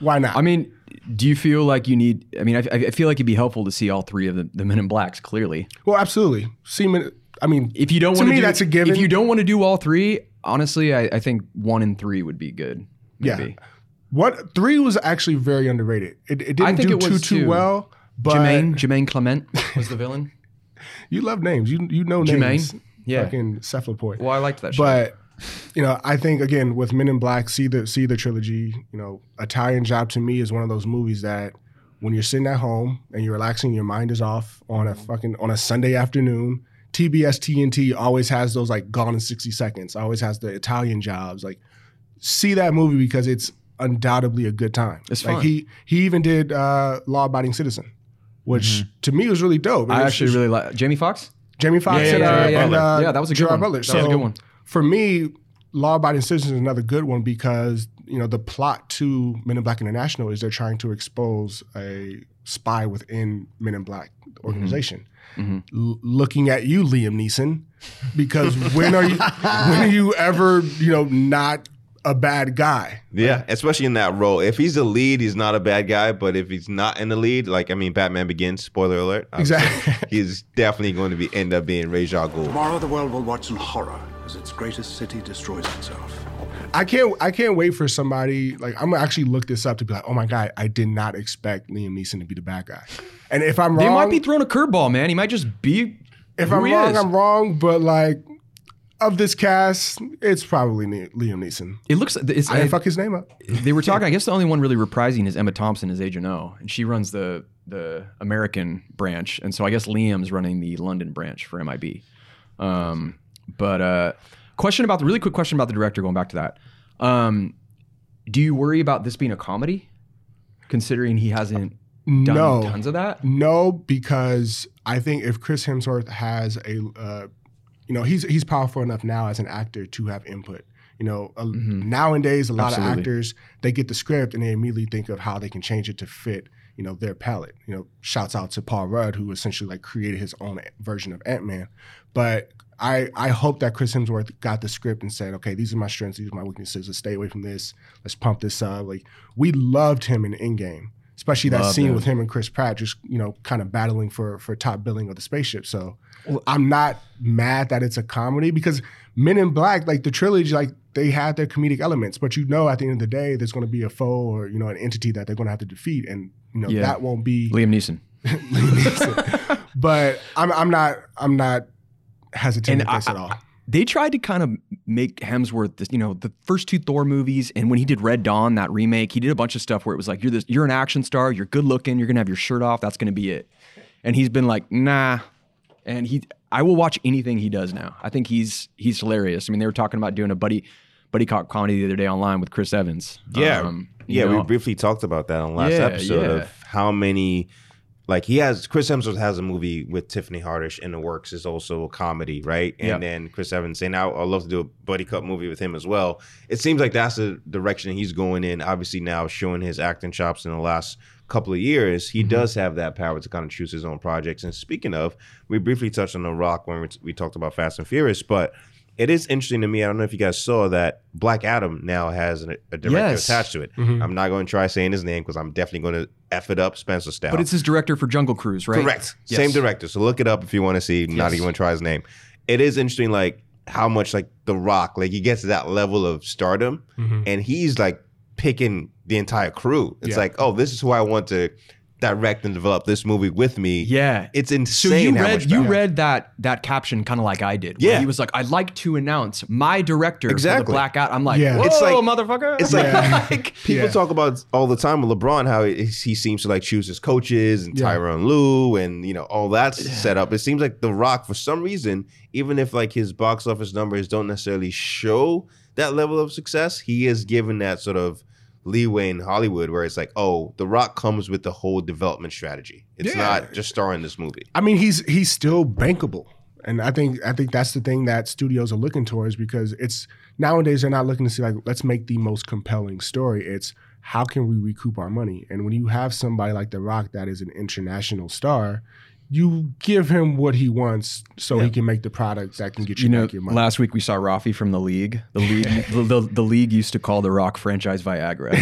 Why not? I mean, do you feel like you need? I mean, I, I feel like it'd be helpful to see all three of the, the Men in Blacks clearly. well, absolutely. Seaman. I mean, If you don't To want to, me, do, that's a given. If you don't want to do all three, honestly, I, I think one and three would be good. Yeah. What three was actually very underrated. It, it didn't I think do it too too too. well. But Jemaine Jemaine Clement was the villain. you love names. You you know names. Jemaine? names. Yeah. Fucking cephalopod. Well, I liked that. show. But you know, I think again with Men in Black, see the see the trilogy. You know, Italian Job to me is one of those movies that when you're sitting at home and you're relaxing, your mind is off on a fucking on a Sunday afternoon. TBS TNT always has those like Gone in 60 Seconds. Always has the Italian Jobs. Like, see that movie because it's undoubtedly a good time. It's like fun. he he even did uh, Law Abiding Citizen, which to me was really dope. I actually really like Jamie Foxx. Jamie Foxx Yeah, and, yeah, uh, yeah, yeah. and, uh, Yeah, that was a good Gerard one. Butler. That was a good one. For me, Law Abiding Citizen is another good one because you know the plot to Men in Black International is they're trying to expose a spy within Men in Black organization. Mm-hmm. L- looking at you, Liam Neeson, because when are you when are you ever you know not a bad guy? Yeah, especially in that role. If he's the lead, he's not a bad guy. But if he's not in the lead, like I mean, Batman Begins. Spoiler alert. obviously, Exactly. He's definitely going to be end up being Ra's al Ghul. Tomorrow the world will watch in horror as its greatest city destroys itself. I can't I can't wait for somebody like I'm gonna actually look this up to be like, oh my god, I did not expect Liam Neeson to be the bad guy. And if I'm wrong, They might be throwing a curveball, man. He might just be. if who I'm he wrong, is. I'm wrong. But like of this cast, it's probably Ne- Liam Neeson. It looks. It's, I didn't I- fuck his name up. they were talking. I guess the only one really reprising is Emma Thompson as Agent O, and she runs the the American branch, and so I guess Liam's running the London branch for MIB. Um, but uh, question about the really quick question about the director. Going back to that, um, do you worry about this being a comedy, considering he hasn't done No. tons of that? No, because I think if Chris Hemsworth has a, uh, you know, he's he's powerful enough now as an actor to have input. You know, uh, nowadays a lot Absolutely. of actors they get the script and they immediately think of how they can change it to fit, you know, their palette. You know, shouts out to Paul Rudd who essentially like created his own version of Ant Man. But I I hope that Chris Hemsworth got the script and said, okay, these are my strengths, these are my weaknesses. Let's stay away from this. Let's pump this up. Like we loved him in Endgame especially that Loved scene him. with him and Chris Pratt, just you know, kind of battling for for top billing of the spaceship. So I'm not mad that it's a comedy because Men in Black, like the trilogy, like they had their comedic elements, but you know, at the end of the day, there's going to be a foe or you know an entity that they're going to have to defeat, and you know Yeah. that won't be. Liam Neeson. but I'm I'm not I'm not hesitant And with this I- at all. they tried to kind of make Hemsworth, this, you know, the first two Thor movies, and when he did Red Dawn, that remake, he did a bunch of stuff where it was like, you're this, you're an action star, you're good looking, you're gonna have your shirt off, that's gonna be it. And he's been like, nah. And he, I will watch anything he does now. I think he's he's hilarious. I mean, they were talking about doing a buddy buddy cop comedy the other day online with Chris Evans. Yeah, Um, yeah. know, We briefly talked about that on last Yeah, episode yeah. of how many, like he has. Chris Hemsworth has a movie with Tiffany Haddish in the works. It's also a comedy, right? And Yep. then Chris Evans saying, "I I'd love to do a buddy cup movie with him as well." It seems like that's the direction he's going in. Obviously, now showing his acting chops in the last couple of years, he mm-hmm. does have that power to kind of choose his own projects. And speaking of, we briefly touched on The Rock when we, we talked about Fast and Furious, but. It is interesting to me. I don't know if you guys saw that Black Adam now has an, a director Yes. attached to it. Mm-hmm. I'm not going to try saying his name because I'm definitely going to f it up, Spencer style. but it's his director for Jungle Cruise, right? correct, Yes. same director. So look it up if you want to see. Not Yes. even want to try his name. It is interesting, like how much like The Rock, like he gets to that level of stardom, mm-hmm. and he's like picking the entire crew. It's Yeah. like, oh, this is who I want to direct and develop this movie with me. Yeah. it's insane. So you how read much you read that that caption kind of like I did. Yeah. he was like, "I'd like to announce my director for Exactly. the Black I'm like, Yeah. "Whoa, It's like- motherfucker!" It's like Yeah. Like, People Yeah. talk about all the time with LeBron how he he seems to like choose his coaches and Yeah. Tyronn Lue and you know all that's set up. It seems like The Rock for some reason, even if like his box office numbers don't necessarily show that level of success, he is given that sort of leeway in Hollywood where it's like, oh, The Rock comes with the whole development strategy. It's Yeah. not just starring this movie. I mean, he's he's still bankable, and I think I think that's the thing that studios are looking towards because it's nowadays they're not looking to see like let's make the most compelling story. It's how can we recoup our money? And when you have somebody like The Rock that is an international star, you give him what he wants so he can make the product that can get you, you know, back your money. last week we saw Rafi from the league. The league, the, the, the league used to call the Rock franchise Viagra.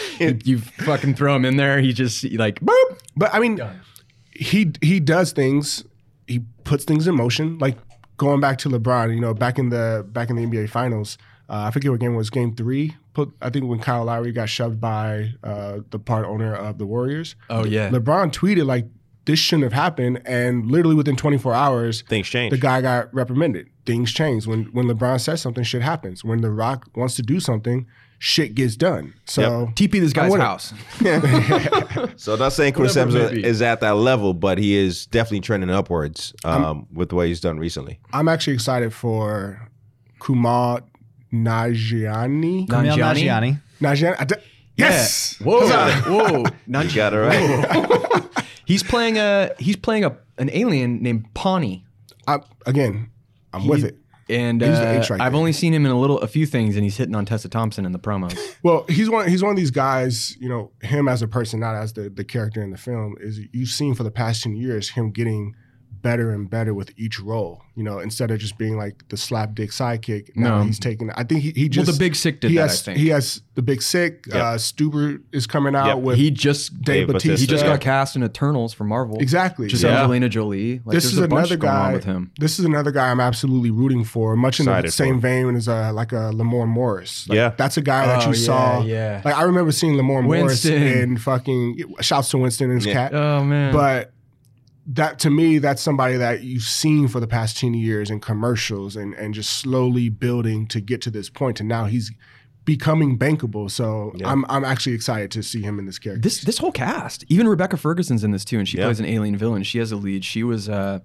you, you fucking throw him in there, he just like boop. But I mean, he he does things. He puts things in motion. Like going back to LeBron, you know, back in the back in the NBA Finals, uh, I forget what game was. Game three. Put I think when Kyle Lowry got shoved by uh, the part owner of the Warriors. Oh yeah, LeBron tweeted like this shouldn't have happened, and literally within 24 hours, Things change. the guy got reprimanded. Things change when when LeBron says something, shit happens. When The Rock wants to do something, shit gets done. So TP this guy's with it. house. So not saying Chris Whatever it Hemsworth may be. is at that level, but he is definitely trending upwards um, with the way he's done recently. I'm actually excited for Kumar Nagiani. Kumail Nanjiani? Nanjiani. Nagiani. I d- yes. Whoa, whoa, not You got it right. He's playing a he's playing a an alien named Pawny. I, again, I'm with He- it. And He's the uh, H right I've there. only seen him in a little a few things, and he's hitting on Tessa Thompson in the promos. Well, he's one. He's one of these guys. You know, him as a person, not as the the character in the film. Is you've seen for the past ten years him getting better and better with each role. You know, instead of just being like the slap dick sidekick. Now No. he's taking. I think he, he Well, just the Big Sick did he that, has, I think. He has the big sick. Yep. Uh, Stuber is coming out Yep. with he just Dave Dave Batista. He just got cast in Eternals for Marvel. exactly. Just So- Angelina Jolie. Like, this is a bunch another going on guy with him. This is another guy I'm absolutely rooting for, much in the same vein as uh, like a Lamorne Morris. Like, Yeah. that's a guy that Oh, you yeah, saw. yeah. Like I remember seeing Lamorne Winston. Morris in fucking. Shouts to Winston and his Yeah. cat. Oh man, But that to me, that's somebody that you've seen for the past ten years in commercials and and just slowly building to get to this point. point, and now he's becoming bankable. So I'm I'm actually excited to see him in this character. this this whole cast, even Rebecca Ferguson's in this too, and she Yeah. plays an alien villain. She has a lead. She was uh,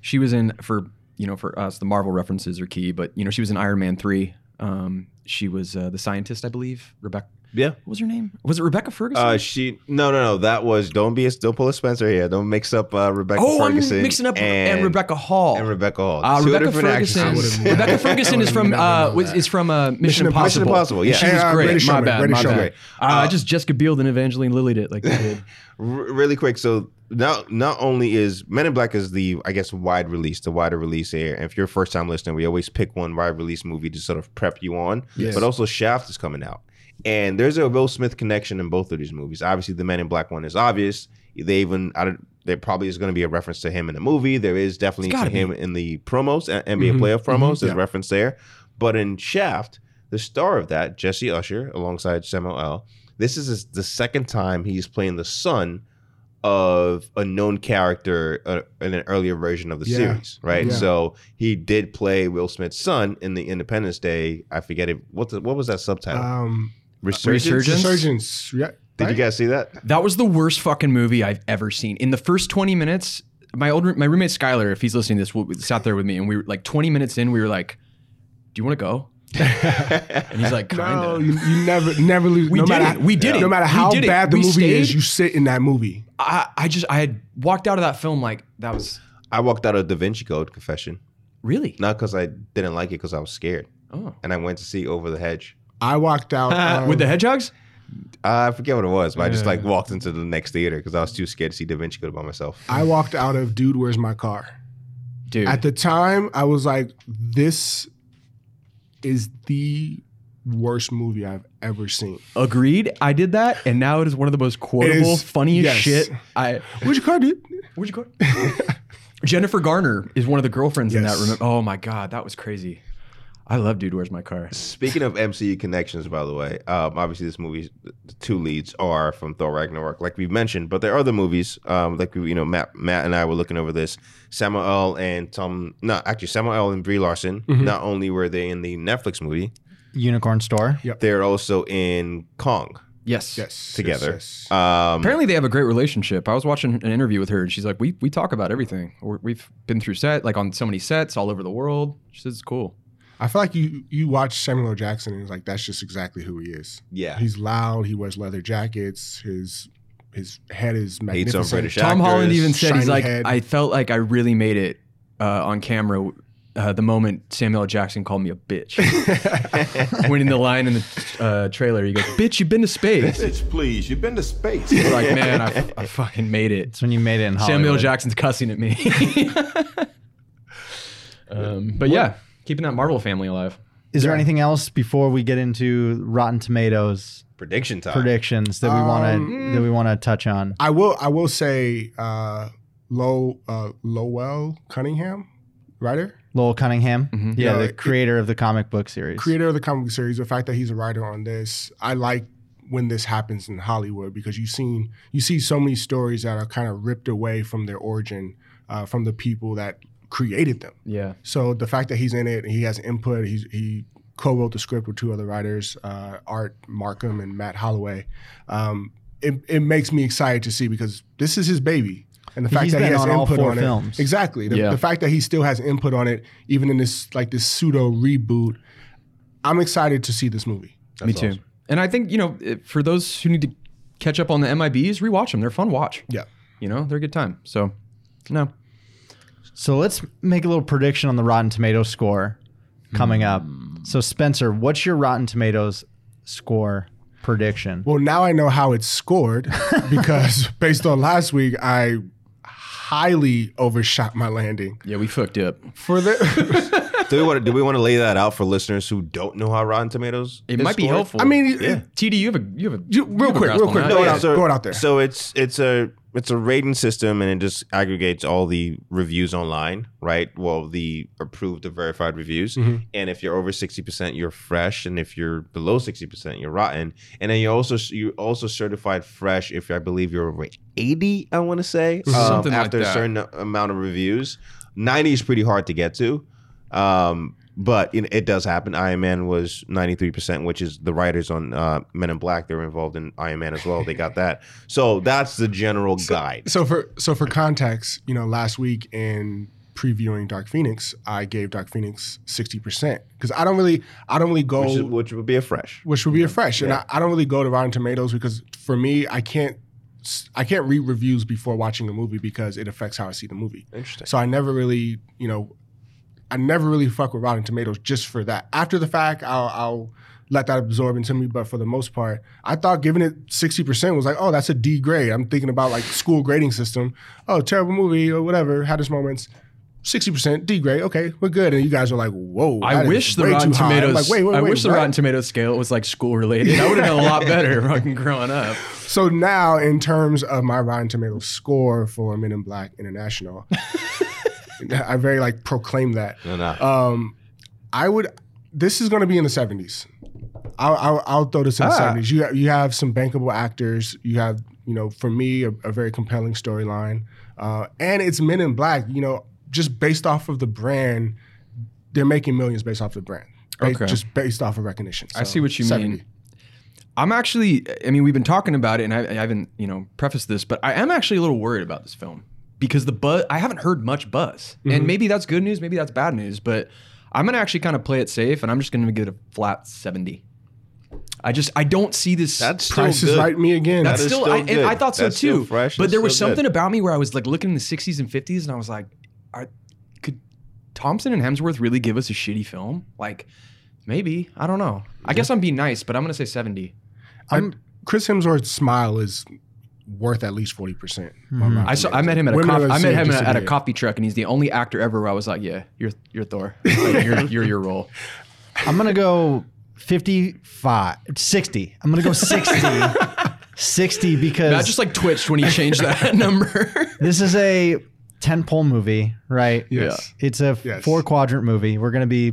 she was in for you know for us the Marvel references are key, but you know she was in Iron Man three. Um, she was uh, the scientist, I believe. Rebecca, Yeah. what was her name? Was it Rebecca Ferguson? Uh, she no no no that was don't be a don't pull a Spencer here don't mix up uh, Rebecca oh, Ferguson I'm mixing up and, Rebecca Hall. and Rebecca Hall Uh, Two Rebecca different Ferguson. actresses. would've- Rebecca Ferguson is from never uh, known was, that. is from uh, Mission, Mission Impossible. Mission Impossible, yeah. she was uh, great. Brady my Sherman, bad. Brady my bad. Uh, just Jessica Biel and Evangeline Lilly did like they did. Really quick so not not only is Men in Black is the I guess wide release the wider release here and if you're a first time listener we always pick one wide release movie to sort of prep you on Yes. but also Shaft is coming out and there's a Will Smith connection in both of these movies obviously the Men in Black one is obvious they even I don't, there probably is going to be a reference to him in the movie there is definitely to him in the promos NBA Mhm. playoff promos Mhm. there's Yeah. reference there but in Shaft the star of that Jesse Usher alongside Samuel L this is his, the second time he's playing the son of a known character uh, in an earlier version of the Yeah. series, right? Yeah. So he did play Will Smith's son in the Independence Day. I forget it. What the, what was that subtitle? Um, Resurgence. Uh, Resurgence? Resurgence. Yeah. Did you guys see that? That was the worst fucking movie I've ever seen. In the first 20 minutes, my old my roommate Skylar, if he's listening to this, w- sat there with me, and we were like 20 minutes in, we were like, "Do you want to go?" and he's like, "Kinda." No, you, you never, never lose. We no did matter, it. We did it. No matter how did it. bad the We movie is, you sit in that movie. I, I just I had walked out of that film like that was I walked out of Da Vinci Code confession, really not because I didn't like it, because I was scared, oh and I went to see Over the Hedge. I walked out um, with the hedgehogs. I forget what it was, but I just like walked into the next theater because I was too scared to see Da Vinci Code by myself. I walked out of Dude, Where's My Car? Dude, At the time, I was like, this is the worst movie I've ever seen. agreed. I did that, and now it is one of the most quotable, is- funniest yes. shit. I Where's your car, dude? where'd you go? Jennifer Garner is one of the girlfriends in that. Yes. Remember? Oh my god, that was crazy. I love Dude, Where's My Car? Speaking of MCU connections, by the way, um, obviously this movie, the two leads are from Thor Ragnarok, like we've mentioned, but there are other movies, um, like we, you know, Matt, Matt and I were looking over this. Samuel and Tom, no, actually Samuel L. and Brie Larson. Mm-hmm. Not only were they in the Netflix movie, Unicorn Store. Yep. they're also in Kong Yes. Yes. together. yes, yes. Um, Apparently they have a great relationship. I was watching an interview with her, and she's like, "We we talk about everything. We're, we've been through set like on so many sets all over the world." She says it's cool. I feel like you you watch Samuel L. Jackson and it's like that's just exactly who he is. Yeah. He's loud. He wears leather jackets. His his head is Hates on magnificent. British Tom Holland even said he's like, head. "I felt like I really made it uh, on camera." Uh, the moment Samuel L. Jackson called me a bitch, when in the line in the uh, trailer, he goes, "Bitch, you've been to space." Bitch, please, you've been to space. It's like, man, I, I fucking made it. It's when you made it in Hollywood. Samuel Jackson's cussing at me. um, but yeah, keeping that Marvel family alive. Is there anything else before we get into Rotten Tomatoes prediction time. predictions that we want Um, to that we want to touch on? I will I will say uh Low uh Lowell Cunningham, writer, Lowell Cunningham, yeah, No, the it- creator of the comic book series. creator of the comic book series, the fact that he's a writer on this, I like when this happens in Hollywood because you've seen you see so many stories that are kind of ripped away from their origin, uh, from the people that created them. Yeah. So the fact that he's in it, he has input. He's he co-wrote the script with two other writers, uh, Art Markham and Matt Holloway. Um, it, it makes me excited to see because this is his baby, and the fact He's that he has on all input on films. it, exactly. The, Yeah. the fact that he still has input on it, even in this like this pseudo reboot, I'm excited to see this movie. Me too. And I think, you know, for those who need to catch up on the MIBs, rewatch them. They're fun watch. Yeah. You know, they're a good time. So, no. So let's make a little prediction on the Rotten Tomatoes score coming up. Hmm. So Spencer, what's your Rotten Tomatoes score prediction? Well, now I know how it's scored because based on last week, I highly overshot my landing. Yeah, we fucked up. For the do we want to do we want to lay that out for listeners who don't know how Rotten Tomatoes? It is might be scored? helpful. I mean, TD, you have a you have a You- you real have a quick, grasp real on quick, that. throw it Yeah. out. Throw it out there. So it's it's a it's a rating system, and it just aggregates all the reviews online, right? Well, the approved or verified reviews, Mm-hmm. and if you're over sixty percent, you're fresh, and if you're below sixty percent, you're rotten. And then you also you also certified fresh if I believe you're over eighty. I want to say um, Something like after a certain amount of reviews. Ninety is pretty hard to get to. Um, but it, it does happen. Iron Man was 93%, which is the writers on uh, Men in Black. They were involved in Iron Man as well. They got that. So that's the general guide. So for so for context, you know, last week in previewing Dark Phoenix, I gave Dark Phoenix sixty percent because I don't really I don't really go Which, is, which would be a fresh. which would be a fresh, and I, I don't really go to Rotten Tomatoes because for me, I can't I can't read reviews before watching a movie because it affects how I see the movie. Interesting. So I never really, you know, I never really fuck with Rotten Tomatoes just for that. After the fact, I'll, I'll let that absorb into me. But for the most part, I thought giving it sixty percent was like, oh, that's a D grade. I'm thinking about like school grading system. Oh, terrible movie or whatever. Had its moments. Sixty percent D grade. Okay, we're good. And you guys are like, whoa. I wish the Rotten too high. I'm Tomatoes. Like, wait, wait, I wait, wish the what? Rotten Tomatoes scale was like school related. I would have done a lot better fucking growing up. So now, in terms of my Rotten Tomatoes score for Men in Black International, I very like proclaim that. No, no. Um, I would. This is going to be in the seventies. I'll, I'll, I'll throw this in the Ah. seventies. You you have some bankable actors. You have You know, for me, a, a very compelling storyline, uh, and it's Men in Black. You know, just based off of the brand, they're making millions based off the brand. Ba- Okay. Just based off of recognition. I see what you 70. mean. I'm actually, I mean, we've been talking about it, and I, I haven't, you know, prefaced this, but I am actually a little worried about this film because the buzz, I haven't heard much buzz, Mm-hmm. and maybe that's good news, maybe that's bad news, but I'm gonna actually kind of play it safe, and I'm just gonna give it a flat 70. I just, I don't see this. That's still Price is good. right. Me again. that's is still, still I, and good. I thought so That's still too. fresh. But there was still good. something about me where I was like looking in the 60s and 50s, and I was like, are, could Thompson and Hemsworth really give us a shitty film? Like, maybe. I don't know. I guess I'm being nice, but I'm gonna say 70. I'm, Chris Hemsworth's smile is worth at least forty percent. Hmm. I saw. I met him at a. Women Coff- I met him at, at a coffee truck, and he's the only actor ever where I was like, "Yeah, you're you're Thor. Like, you're, you're your role." I'm gonna go 55, 60. I'm gonna go 60. 60 because Matt just like twitched when he changed that number. this is a 10 pole movie, right? Yes. It's a Yes. four quadrant movie. We're gonna be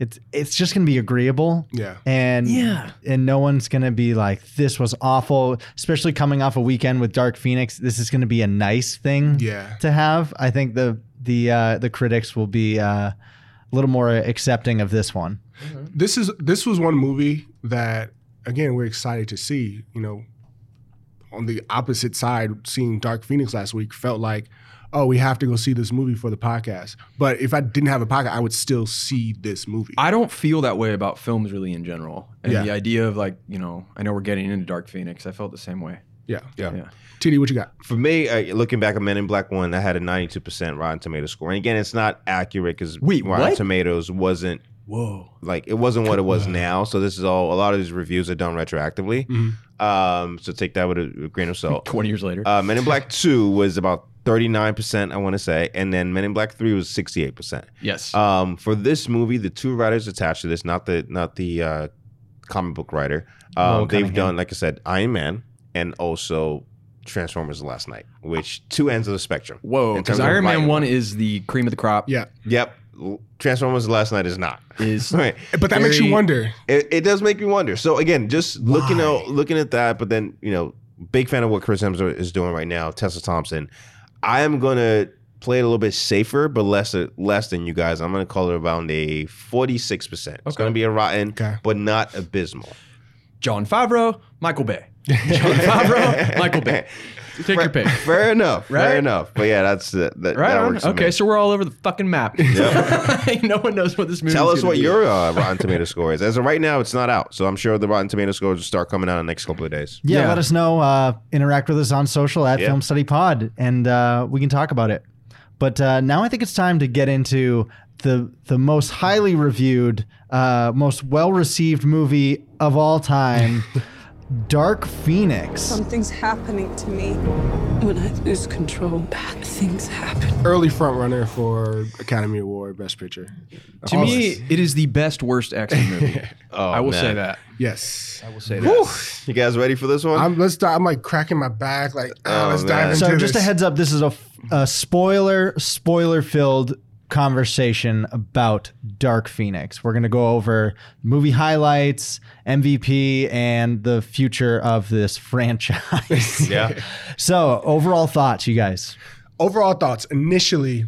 it's it's just gonna be agreeable. Yeah. And Yeah. and no one's gonna be like, this was awful, especially coming off a weekend with Dark Phoenix. This is gonna be a nice thing Yeah. to have. I think the the uh the critics will be uh a little more accepting of this one. this is this was one movie that again we're excited to see. You know, on the opposite side, seeing Dark Phoenix last week felt like, oh, we have to go see this movie for the podcast. But if I didn't have a podcast, I would still see this movie. I don't feel that way about films really in general, and Yeah. the idea of like you know, I know we're getting into Dark Phoenix. I felt the same way. yeah, Yeah. Yeah. TD, what you got? For me, uh, looking back at Men in Black One, I had a 92% Rotten Tomato score. And again, it's not accurate because Wait, Rotten what? Tomatoes wasn't Whoa. like it wasn't what it was now. So this is all a lot of these reviews are done retroactively. Um, so take that with a, a grain of salt. Twenty years later. Uh, Men in Black Two was about 39%, I want to say, and then Men in Black Three was 68%. yes. Um, for this movie, the two writers attached to this, not the not the uh, comic book writer, um, they've done, like I said, Iron Man and also Transformers: Last Knight, which two ends of the spectrum. Whoa. Because Iron Man. One is the cream of the crop. Yeah, Yep, Transformers: Last Knight is not. Is Right. but that makes you wonder. It, it does make me wonder. So again, just looking at looking at that, but then you know, big fan of what Chris Hemsworth is doing right now. Tessa Thompson. I am gonna play it a little bit safer, but less less than you guys. I'm gonna call it around a 46. percent It's Okay. gonna be a rotten, Okay. but not abysmal. Jon Favreau, Michael Bay. Jon Favreau, Michael Bay. Take your pick. Fair enough. Right? Fair enough. But yeah, that's uh, that. Right that on. works Okay, so we're all over the fucking map. no one knows what this movie. Tell us what your uh, Rotten Tomato score is. As of right now, it's not out, so I'm sure the Rotten Tomato scores will start coming out in the next couple of days. Yeah, Yeah. let us know. Uh, interact with us on social at Yeah. Film Study Pod, and uh, we can talk about it. But uh, now I think it's time to get into the the most highly reviewed, uh, most well received movie of all time, Dark Phoenix. Something's happening to me. When I lose control, bad things happen. Early frontrunner for Academy Award Best Picture. To me, it is the best worst X Men movie. Oh, I will man. say that. yes. I will say that. You guys ready for this one? I'm let's. di- I'm like cracking my back. Like, oh, Oh, let's man. dive into So this. just a heads up, this is a, a spoiler spoiler filled conversation about Dark Phoenix. We're gonna go over movie highlights, MVP, and the future of this franchise. yeah. So overall thoughts, you guys. overall thoughts initially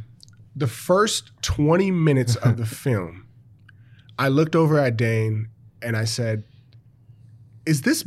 the first 20 minutes of the film i looked over at dane and i said is this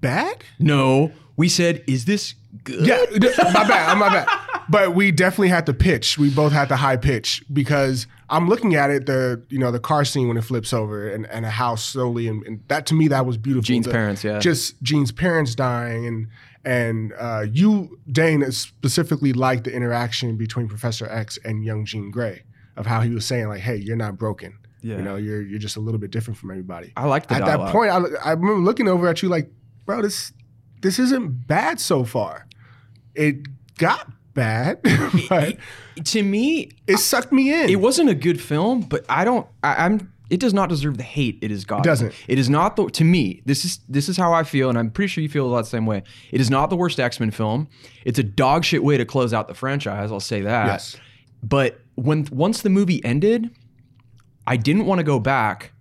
bad No, we said, is this good? yeah d- my bad my bad but we definitely had to pitch we both had to high pitch because i'm looking at it the you know the car scene when it flips over and, and a house slowly and, and that to me that was beautiful The- parents, yeah. just Jean's parents dying and and uh, you Dane specifically liked the interaction between Professor X and young Jean Grey of how he was saying like, "Hey, you're not broken. Yeah. You know, you're you're just a little bit different from everybody." I like the At dialogue. that point, I, I remember looking over at you like, "Bro, this this isn't bad so far. It got bad, but to me, it sucked me in. it wasn't a good film, but I don't. I, I'm. It does not deserve the hate it has gotten. It doesn't. It is not the. To me, this is this is how I feel, and I'm pretty sure you feel a lot the same way. It is not the worst X Men film. It's a dog shit way to close out the franchise. I'll say that. Yes. But when once the movie ended, I didn't want to go back,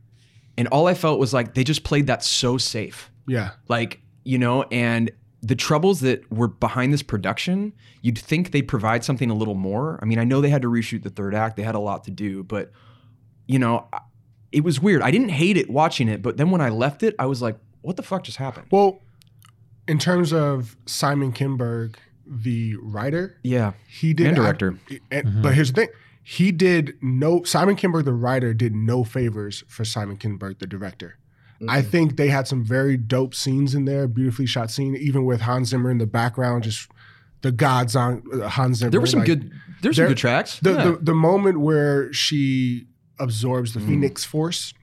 and all I felt was like they just played that so safe. yeah. like you know and the troubles that were behind this production, you'd think they'd provide something a little more. I mean, I know they had to reshoot the third act; they had a lot to do, but you know, it was weird. I didn't hate it watching it, but then when I left it, I was like, "What the fuck just happened?" Well, in terms of Simon Kinberg, the writer, yeah, he did And director. and- But here's the thing: he did no. Simon Kinberg, the writer, did no favors for Simon Kinberg, the director. I think they had some very dope scenes in there, beautifully shot scene, even with Hans Zimmer in the background, just the gods on uh, Hans Zimmer. there were some like, good. There's some good tracks. The, Yeah. the the moment where she absorbs the Mm. Phoenix Force,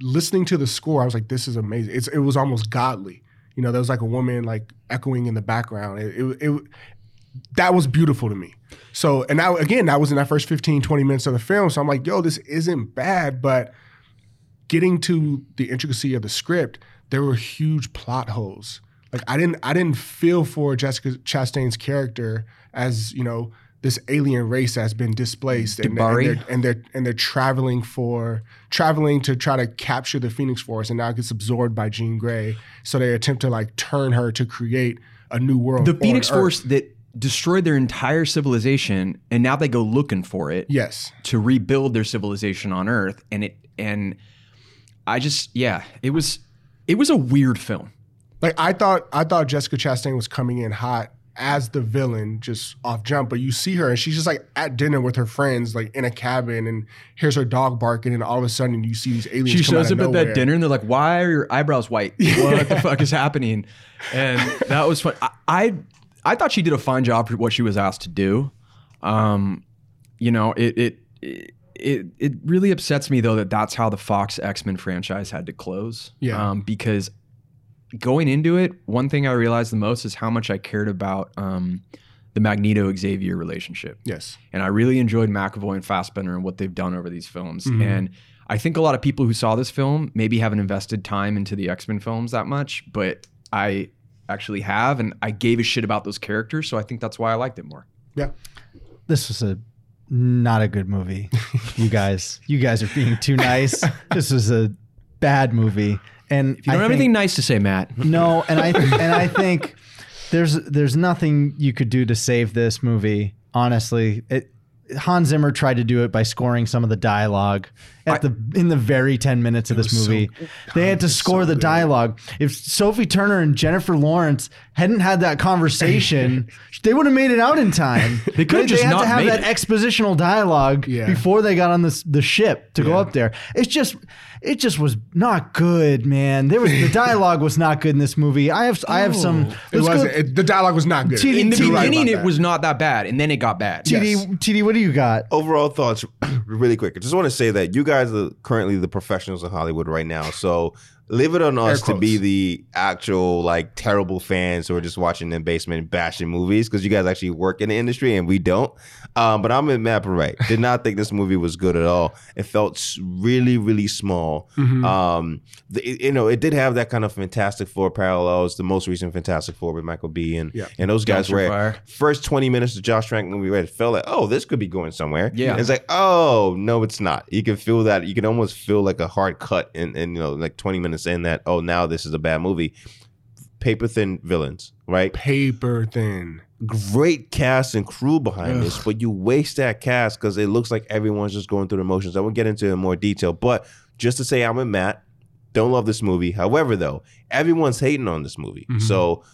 listening to the score, I was like, "This is amazing." It's it was almost godly. You know, there was like a woman like echoing in the background. It, it, it that was beautiful to me. So, and now again, that was in that first 15, 20 minutes of the film. So I'm like, yo, this isn't bad, but getting to the intricacy of the script, there were huge plot holes. Like I didn't I didn't feel for Jessica Chastain's character as, you know, this alien race has been displaced and, and, they're, and they're and they're traveling for traveling to try to capture the Phoenix Force and now it gets absorbed by Jean Grey. So they attempt to like turn her to create a new world. the Phoenix Force that destroyed their entire civilization, and now they go looking for it. Yes. to rebuild their civilization on Earth, and it and I just yeah, it was it was a weird film. Like I thought, I thought Jessica Chastain was coming in hot as the villain, just off jump. But you see her, and she's just like at dinner with her friends, like in a cabin, and here's her dog barking, and all of a sudden you see these aliens. She shows up at that dinner, and they're like, "Why are your eyebrows white? What the fuck is happening?" And that was fun. I, I I thought she did a fine job for what she was asked to do. Um, you know, it it. it it, it really upsets me though that that's how the Fox X Men franchise had to close. Yeah. Um, because going into it, one thing I realized the most is how much I cared about um, the Magneto Xavier relationship. Yes. And I really enjoyed McAvoy and Fassbender and what they've done over these films. And I think a lot of people who saw this film maybe haven't invested time into the X Men films that much, but I actually have, and I gave a shit about those characters, so I think that's why I liked it more. Yeah. This was a not a good movie. You guys, you guys are being too nice. This was a bad movie. And If you don't have anything nice to say, Matt, No, and I and I think there's there's nothing you could do to save this movie. Honestly, it, Hans Zimmer tried to do it by scoring some of the dialogue at the in the very ten minutes of this was so- movie. they had to score so the good. dialogue. If Sophie Turner and Jennifer Lawrence hadn't had that conversation, they would have made it out in time. They could have just They had not to have that it. expositional dialogue Yeah. before they got on this the ship to go up there. It's just it just was not good, man. There was the dialogue was not good in this movie. I have I have some. Oh. It wasn't. It, the dialogue was not good. TD in the You're right beginning, it that. was not that bad, and then it got bad. TD, Yes. TD, what do you got? overall thoughts really quick. I just want to say that you guys are currently the professionals in Hollywood right now. So leave it on us to be the actual like terrible fans who are just watching in basement bashing movies because you guys actually work in the industry and we don't. Um, but I'm in Matt right. Did not think this movie was good at all. It felt really, really small. Um, the, it- you know, it did have that kind of Fantastic Four parallels. The most recent Fantastic Four with Michael B. and Yeah. and those guys Dumpster were fire. first 20 minutes of Josh Trank movie where it felt like, oh, this could be going somewhere. Yeah. It's like, oh, no, it's not. You can feel that. You can almost feel like a hard cut and in you know, like 20 minutes in that, oh, now this is a bad movie. Paper thin villains, right? paper thin. Great cast and crew behind this, but you waste that cast because it looks like everyone's just going through the motions. I won't get into it in more detail, but just to say I'm with Matt, don't love this movie. However, though, everyone's hating on this movie. Mm-hmm. So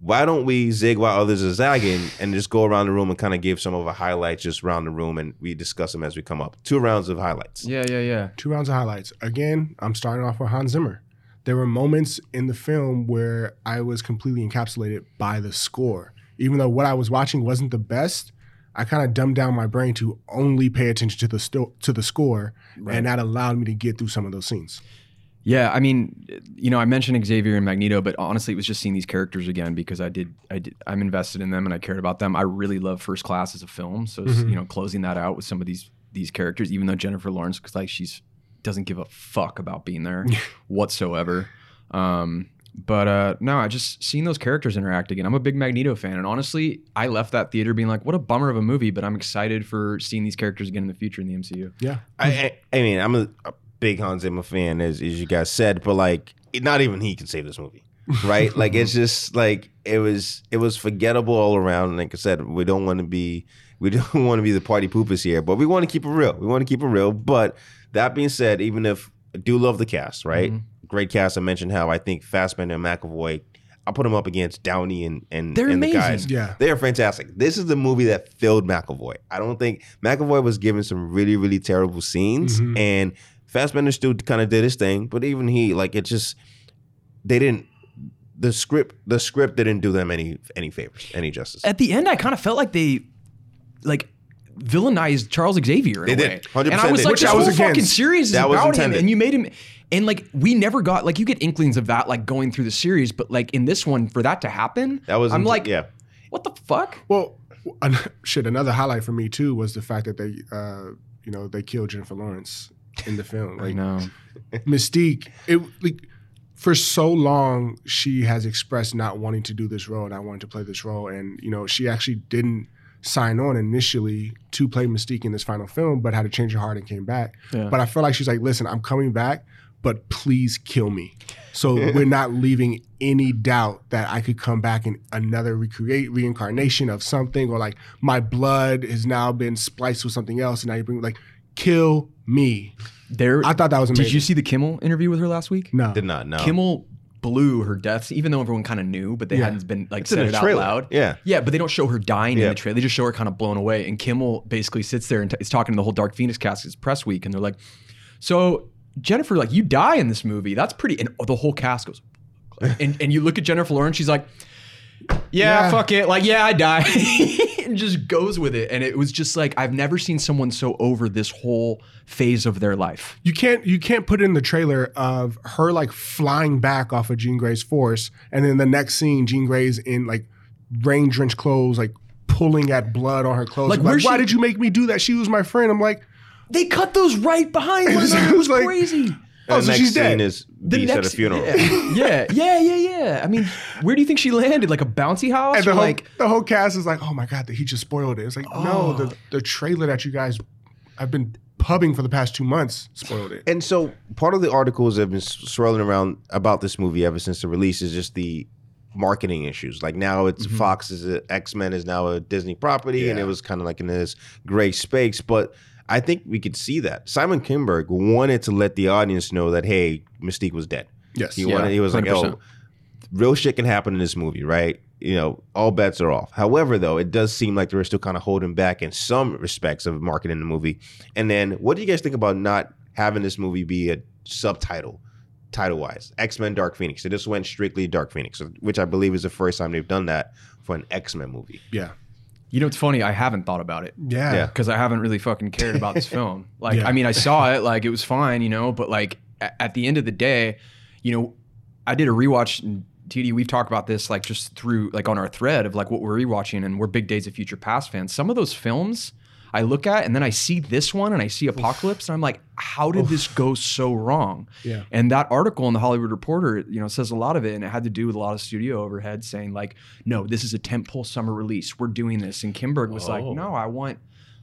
why don't we zig while others are zagging and just go around the room and kind of give some of our highlights just around the room and we discuss them as we come up. Two rounds of highlights. Yeah, yeah, yeah. Two rounds of highlights. Again, I'm starting off with Hans Zimmer. There were moments in the film where I was completely encapsulated by the score. Even though what I was watching wasn't the best, I kind of dumbed down my brain to only pay attention to the sto- to the score, and that allowed me to get through some of those scenes. Yeah, I mean, you know, I mentioned Xavier and Magneto, but honestly, it was just seeing these characters again because I did, I did, I'm invested in them and I cared about them. I really love First Class as a film, so it's, you know, closing that out with some of these these characters, even though Jennifer Lawrence, because like she's doesn't give a fuck about being there whatsoever. Um, but uh, no, I just seeing those characters interact again. I'm a big Magneto fan, and honestly, I left that theater being like, "What a bummer of a movie," but I'm excited for seeing these characters again in the future in the MCU. Yeah, I, I, I mean, I'm a, a big Hans Zimmer fan, as, as you guys said, but like, not even he can save this movie. right? like it's just like it was it was forgettable all around. And like I said, we don't want to be we don't want to be the party poopers here, but we want to keep it real. We want to keep it real. But that being said, even if I do love the cast, right? Mm-hmm. Great cast. I mentioned how I think Fassbender and McAvoy. I put them up against Downey and and, They're and the amazing. guys. Yeah. They are fantastic. This is the movie that filled McAvoy. I don't think McAvoy was given some really, really terrible scenes, Mhm. and Fassbender still kind of did his thing. But even he, like, it just they didn't. The script, the script didn't do them any any favors, any justice. At the end, I kind of felt like they like villainized Charles Xavier in They a did. way. 100% And I was did. like, Which this I was whole fucking series is That was about him, and you made him. And like we never got like you get inklings of that like going through the series, but like in this one for that to happen, that was I'm int- like, yeah. what the fuck? Well, an- shit. Another highlight for me too was the fact that they, uh, you know, they killed Jennifer Lawrence in the film. I Like know. Mystique, it like for so long she has expressed not wanting to do this role, and I wanted to play this role, and you know she actually didn't sign on initially to play Mystique in this final film, but had to change her heart and came back. Yeah. But I feel like she's like, listen, I'm coming back, but please kill me. So we're not leaving any doubt that I could come back in another recreate reincarnation of something, or like my blood has now been spliced with something else, and now you bring like kill me. There, I thought that was amazing. Did you see the Kimmel interview with her last week? No. Did not know. Kimmel blew her deaths, even though everyone kind of knew, but they Yeah. hadn't been like It's said the it out loud. Yeah. yeah, but they don't show her dying in the trailer. They just show her kind of blown away. And Kimmel basically sits there and t- is talking to the whole Dark Phoenix cast. It's press week, and they're like, "So Jennifer, like you die in this movie. That's pretty." And the whole cast goes, and and you look at Jennifer Lawrence, she's like. Yeah, Yeah. fuck it. Like, yeah, I die. and just goes with it. And it was just like, I've never seen someone so over this whole phase of their life. You can't you can't put in the trailer of her like flying back off of Jean Grey's force, and then the next scene, Jean Grey's in like rain drenched clothes, like pulling at blood on her clothes. Like, Like, why she- did you make me do that? She was my friend. I'm like, They cut those right behind one It another. It was was like- crazy. Oh, the so next she's scene dead. is Beast at a funeral. Yeah. yeah, yeah, yeah, yeah. I mean, where do you think she landed? Like a bouncy house? and the or whole, like, the whole cast is like, oh my god, he just spoiled it. It's like, no, the oh. the trailer that you guys have been pubbing for the past two months spoiled it. And so part of the articles that have been s- swirling around about this movie ever since the release is just the marketing issues. Like now it's mm-hmm. Fox is X Men is now a Disney property, and it was kind of like in this gray space. But I think we could see that Simon Kinberg wanted to let the audience know that hey, Mystique was dead. Yes. He Yeah, wanted. He was like, 100%. oh, real shit can happen in this movie, right? You know, all bets are off. However, though, it does seem like they're still kind of holding back in some respects of marketing the movie. And then, what do you guys think about not having this movie be a subtitle, title wise? X Men Dark Phoenix. So just went strictly Dark Phoenix, which I believe is the first time they've done that for an X Men movie. Yeah. You know, it's funny. I haven't thought about it. Yeah. Yeah. because I haven't really fucking cared about this film. Like, Yeah. I mean, I saw it, like it was fine, you know, but like a- at the end of the day, you know, I did a rewatch. And TD, we've talked about this like just through like on our thread of like what we're rewatching, and we're big Days of Future Past fans. Some of those films. I look at and then I see this one and I see Apocalypse and I'm like, how did this go so wrong? Yeah. And that article in the Hollywood Reporter, you know, says a lot of it, and it had to do with a lot of studio overhead saying like, no, this is a tentpole summer release. We're doing this. And Kinberg was like, Oh. no, I want,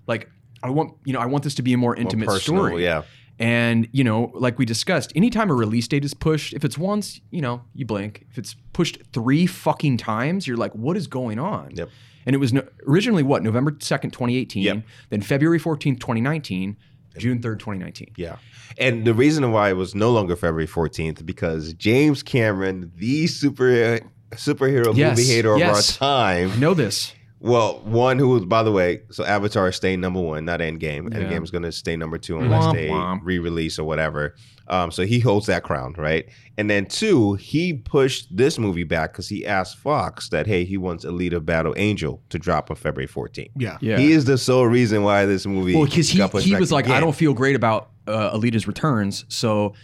like, I want, you know, I want this to be a more More intimate personal, story. yeah. And you know, like we discussed, anytime a release date is pushed, if it's once, you know, you blink. If it's pushed three fucking times, you're like, what is going on? Yep. And it was no, originally what November second, 2018. Yep. Then February 14th, 2019. June 3rd, 2019. Yeah. And the reason why it was no longer February 14th because James Cameron, the super superhero Yes, movie hater yes. of our time, I know this. Well, one who was, by the way, so Avatar is staying number one, not Endgame. Yeah. Endgame is going to stay number two unless Womp they womp. re-release or whatever. Um, so he holds that crown, right? And then two, he pushed this movie back because he asked Fox that hey, he wants Alita Battle Angel to drop on February 14th. Yeah. Yeah. He is the sole reason why this movie. Well, because he, he was like, I don't feel great about uh, Alita's returns. So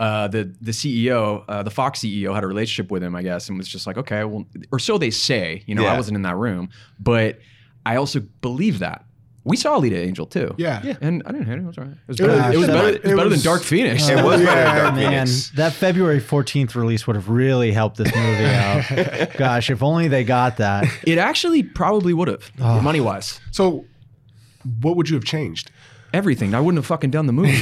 uh, the the CEO, uh, the Fox CEO, had a relationship with him, I guess, and was just like, okay, well, or so they say. You know, I wasn't in that room, but I also believe that. We saw Alita Angel too. Yeah. Yeah. and I didn't hate it. It was all right. It was It better, was- it was better, it was it better than Dark Phoenix. It was better than Dark Man, Phoenix. that February 14th release would have really helped this movie out. Gosh, if only they got that. it actually probably would have, money wise. So, what would you have changed? Everything. I wouldn't have fucking done the movie.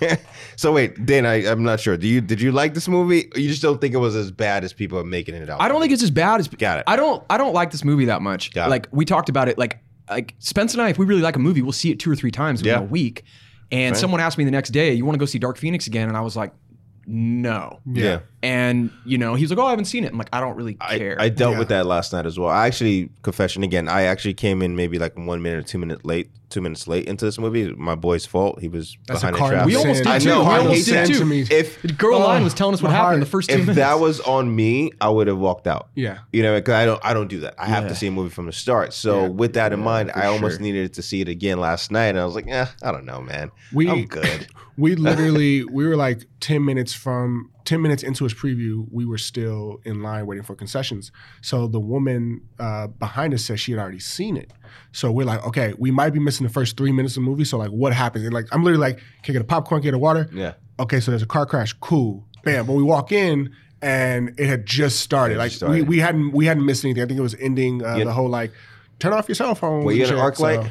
So wait, Dan, I, I'm not sure. Do you did you like this movie? Or you just don't think it was as bad as people are making it out? I don't think it's as bad as. Got it. I don't. I don't like this movie that much. Got it. like we talked about it. Like like Spence and I, if we really like a movie, we'll see it two or three times Yeah. in a week. And someone asked me the next day, "You want to go see Dark Phoenix again?" And I was like, "No." Yeah. And you know, he's like, "Oh, I haven't seen it." I'm like, "I don't really care." I dealt Yeah. with that last night as well. I actually, confession again, I actually came in maybe like one minute or two minutes late, two minutes late into this movie. My boy's fault. He was That's a behind the cardinal traffic. We almost sin. did I too. know. We I almost hate did that. too. me. If the girl Oh, line was telling us what happened in the first two if minutes. that was on me, I would have walked out. Yeah. You know, because I don't, I don't do that. I have to see a movie from the start. So Yeah. with that in mind, I almost sure. needed to see it again last night, and I was like, yeah, I don't know, man. We- I'm good. We literally we were like ten minutes from ten minutes into his preview, we were still in line waiting for concessions. So the woman uh, behind us said she had already seen it. So we're like, okay, we might be missing the first three minutes of the movie. So like, what happens? And like, I'm literally like, can I get a popcorn, can I get a water? Yeah. Okay, so there's a car crash. Cool. Bam. But we walk in and it had just started. Like just started. we we hadn't we hadn't missed anything. I think it was ending uh, the whole like, turn off your cell phone. Were you an ArcLight?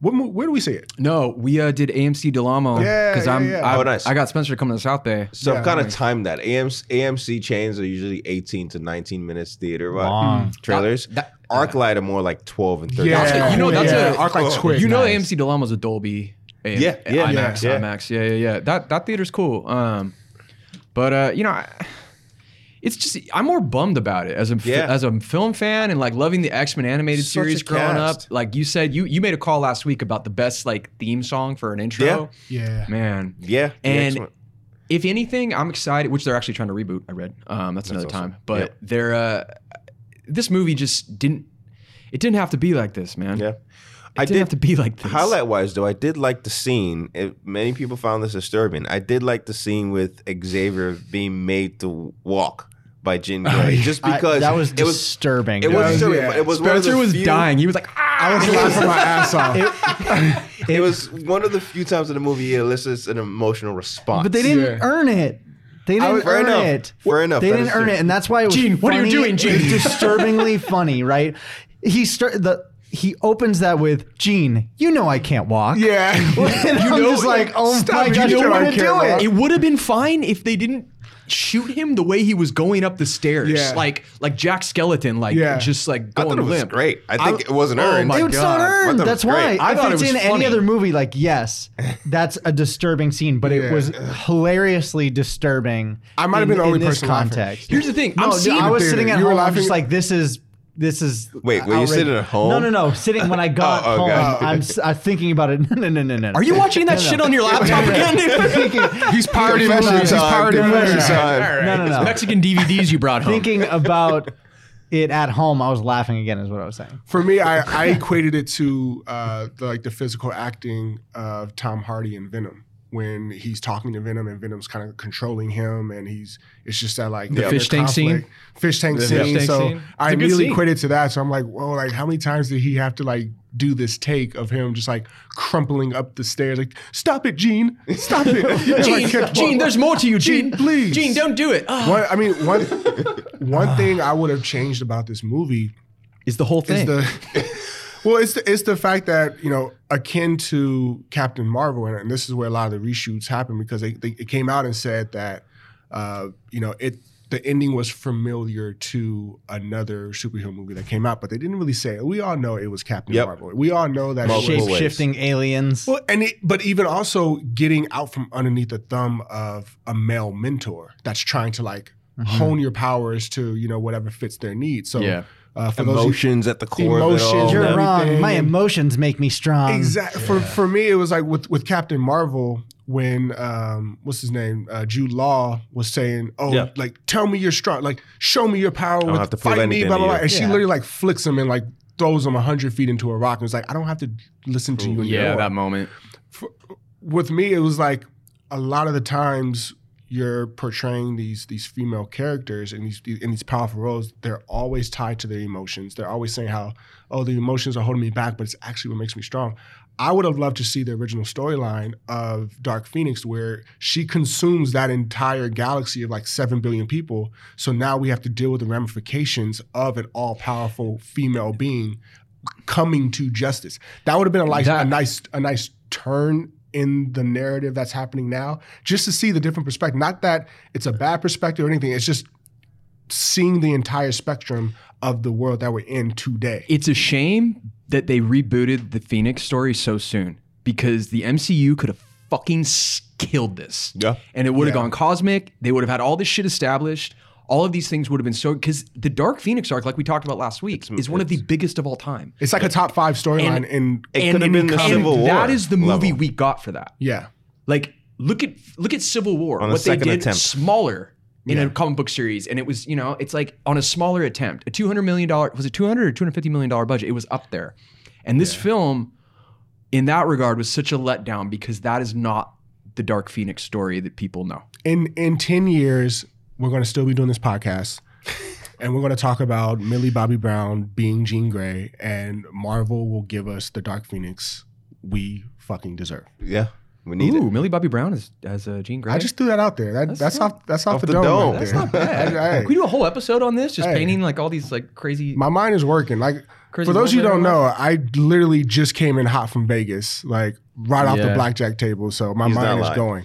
What, where do we see it? no, we uh, did AMC Del Amo Yeah, because yeah, I'm. yeah. I, Oh, nice. I got Spencer coming to the South Bay. So Yeah, I've kind of nice. timed that. AMC, AMC chains are usually 18 to 19 minutes theater right? Long. trailers. That- ArcLight are more like 12 and 13. Yeah, you know, that's yeah. a- ArcLight's quick. You know, Nice. AMC Del Amo's a Dolby. AM, Yeah, yeah, IMAX, yeah. IMAX. Yeah, yeah, yeah. That that theater's cool. Um, but uh, you know, I, it's just I'm more bummed about it as a Yeah. as a film fan and like loving the X Men animated Such series growing cast. up. Like you said, you you made a call last week about the best like theme song for an intro. Yeah. yeah. Man, Yeah. and X-Men. if anything, I'm excited. Which they're actually trying to reboot. I read. Um, that's, another awesome. time. But Yep. they're uh, this movie just didn't. It didn't have to be like this, man. Yeah. It I didn't did have to be like this. Highlight wise, though, I did like the scene. It, many people found this disturbing. I did like the scene with Xavier being made to walk by Jean Grey, just I- because that was it was disturbing. it was was- disturbing. yeah. but It was one of Spencer the was few- dying. He was like, ah! I was laughing my ass off. It was one of the few times in the movie he elicits an emotional response. But they didn't Yeah. earn it. They didn't was- earn enough. it. Fair enough. They That didn't earn true. it, and that's why it was. Jean, what are you doing, Jean? it was disturbingly funny, right? He start the he opens that with Jean. You know I can't walk. Yeah. and I'm know- just like, oh Stop my it, gosh, you you know I want to can't do walk. it. It would have been fine if they didn't shoot him the way he was going up the stairs, Yeah. like like Jack Skeleton, like Yeah. just like I going thought it was limp. great. I think it wasn't oh earned. my It's God. not I thought earned. it That's was why. great. I if thought it it's was in funny. any other movie, like yes, that's a disturbing scene, but Yeah. it was hilariously disturbing. I might have in- been the only in this person laughing. context. Here's the thing. No, I'm dude, seeing I was theater. sitting at You were home. I'm just like, this is this is. Wait, were you outrageous. sitting at home? No, no, no. Sitting when I got Oh, home, okay. I'm s- I'm thinking about it. No, no, no, no, no. Are you watching that shit on your laptop again, dude? He's pirating Confession movies. He's time, pirating confession movies. time. no, no, no. Mexican DVDs you brought home. thinking about it at home? I was laughing again. Is what I was saying. For me, I, I equated it to uh, the, like the physical acting of Tom Hardy in Venom when he's talking to Venom and Venom's kind of controlling him, and he's it's just that like The inner fish tank scene? fish tank The scene. fish tank so scene. I It's a good immediately scene. equated to that. So I'm like, whoa, like how many times did he have to like do this take of him just like crumpling up the stairs, like stop it, Jean, stop it, And, like, Jean, Jean, there's more to you, Jean. Jean, please. Jean, don't do it. Ah. One, I mean, one one thing I would have changed about this movie Is the whole is thing. the well, it's the, it's the fact that you know akin to Captain Marvel, and, and this is where a lot of the reshoots happen because they, they it came out and said that uh, you know it the ending was familiar to another superhero movie that came out, but they didn't really say it. We all know it was Captain Yep. Marvel. We all know that. it was- Multiple Shape ways. shifting aliens. well, and it, but even also getting out from underneath the thumb of a male mentor that's trying to like hone your powers to you know whatever fits their needs. So Yeah. Uh, for those who- Emotions at the core Emotions, of it all. You're wrong. My emotions make me strong. Exactly. For for me, it was like with with Captain Marvel when um what's his name uh, Jude Law was saying, "Oh, Yeah. like tell me you're strong, like show me your power don't with have to fight me, anything blah to blah blah." you. And she literally like flicks him and like throws him hundred feet into a rock and was like, "I don't have to listen to you anymore." yeah, that moment. with me, it was like a lot of the times you're portraying these these female characters in these in these powerful roles. They're always tied to their emotions. They're always saying how, oh, the emotions are holding me back, but it's actually what makes me strong. I would have loved to see the original storyline of Dark Phoenix where she consumes that entire galaxy of like seven billion people. So now we have to deal with the ramifications of an all powerful female being coming to justice. That would have been a, like, That- a nice a nice turn in the narrative that's happening now, just to see the different perspective. Not that it's a bad perspective or anything. It's just seeing the entire spectrum of the world that we're in today. It's a shame that they rebooted the Phoenix story so soon because the MCU could have fucking killed this. Yeah. And it would have Yeah. gone cosmic. They would have had all this shit established. All of these things would have been so because the Dark Phoenix arc, like we talked about last week, is one of the biggest of all time. It's like a top five storyline in It could have been the Civil War. that is the movie level. we got for that. yeah. Like look at look at Civil War. On what they did attempt. smaller in a comic book series, and it was you know it's like on a smaller attempt. A two hundred million dollar was it two hundred or two hundred fifty million dollar budget? It was up there, and this film, in that regard, was such a letdown because that is not the Dark Phoenix story that people know. in in 10 years we're going to still be doing this podcast and we're going to talk about millie bobby brown being jean grey and marvel will give us the dark phoenix we fucking deserve Yeah, we need Ooh, it. Millie Bobby Brown is as uh, Jean Grey. i just threw that out there that, that's, off that's off, Off the, the dome, dome. right That's not bad. Hey, Can we do a whole episode on this? Just Hey. painting like all these like crazy. my mind is working like Crazy for those of you who don't know i literally just came in hot from vegas like right off the blackjack table so my He's mind is lying. going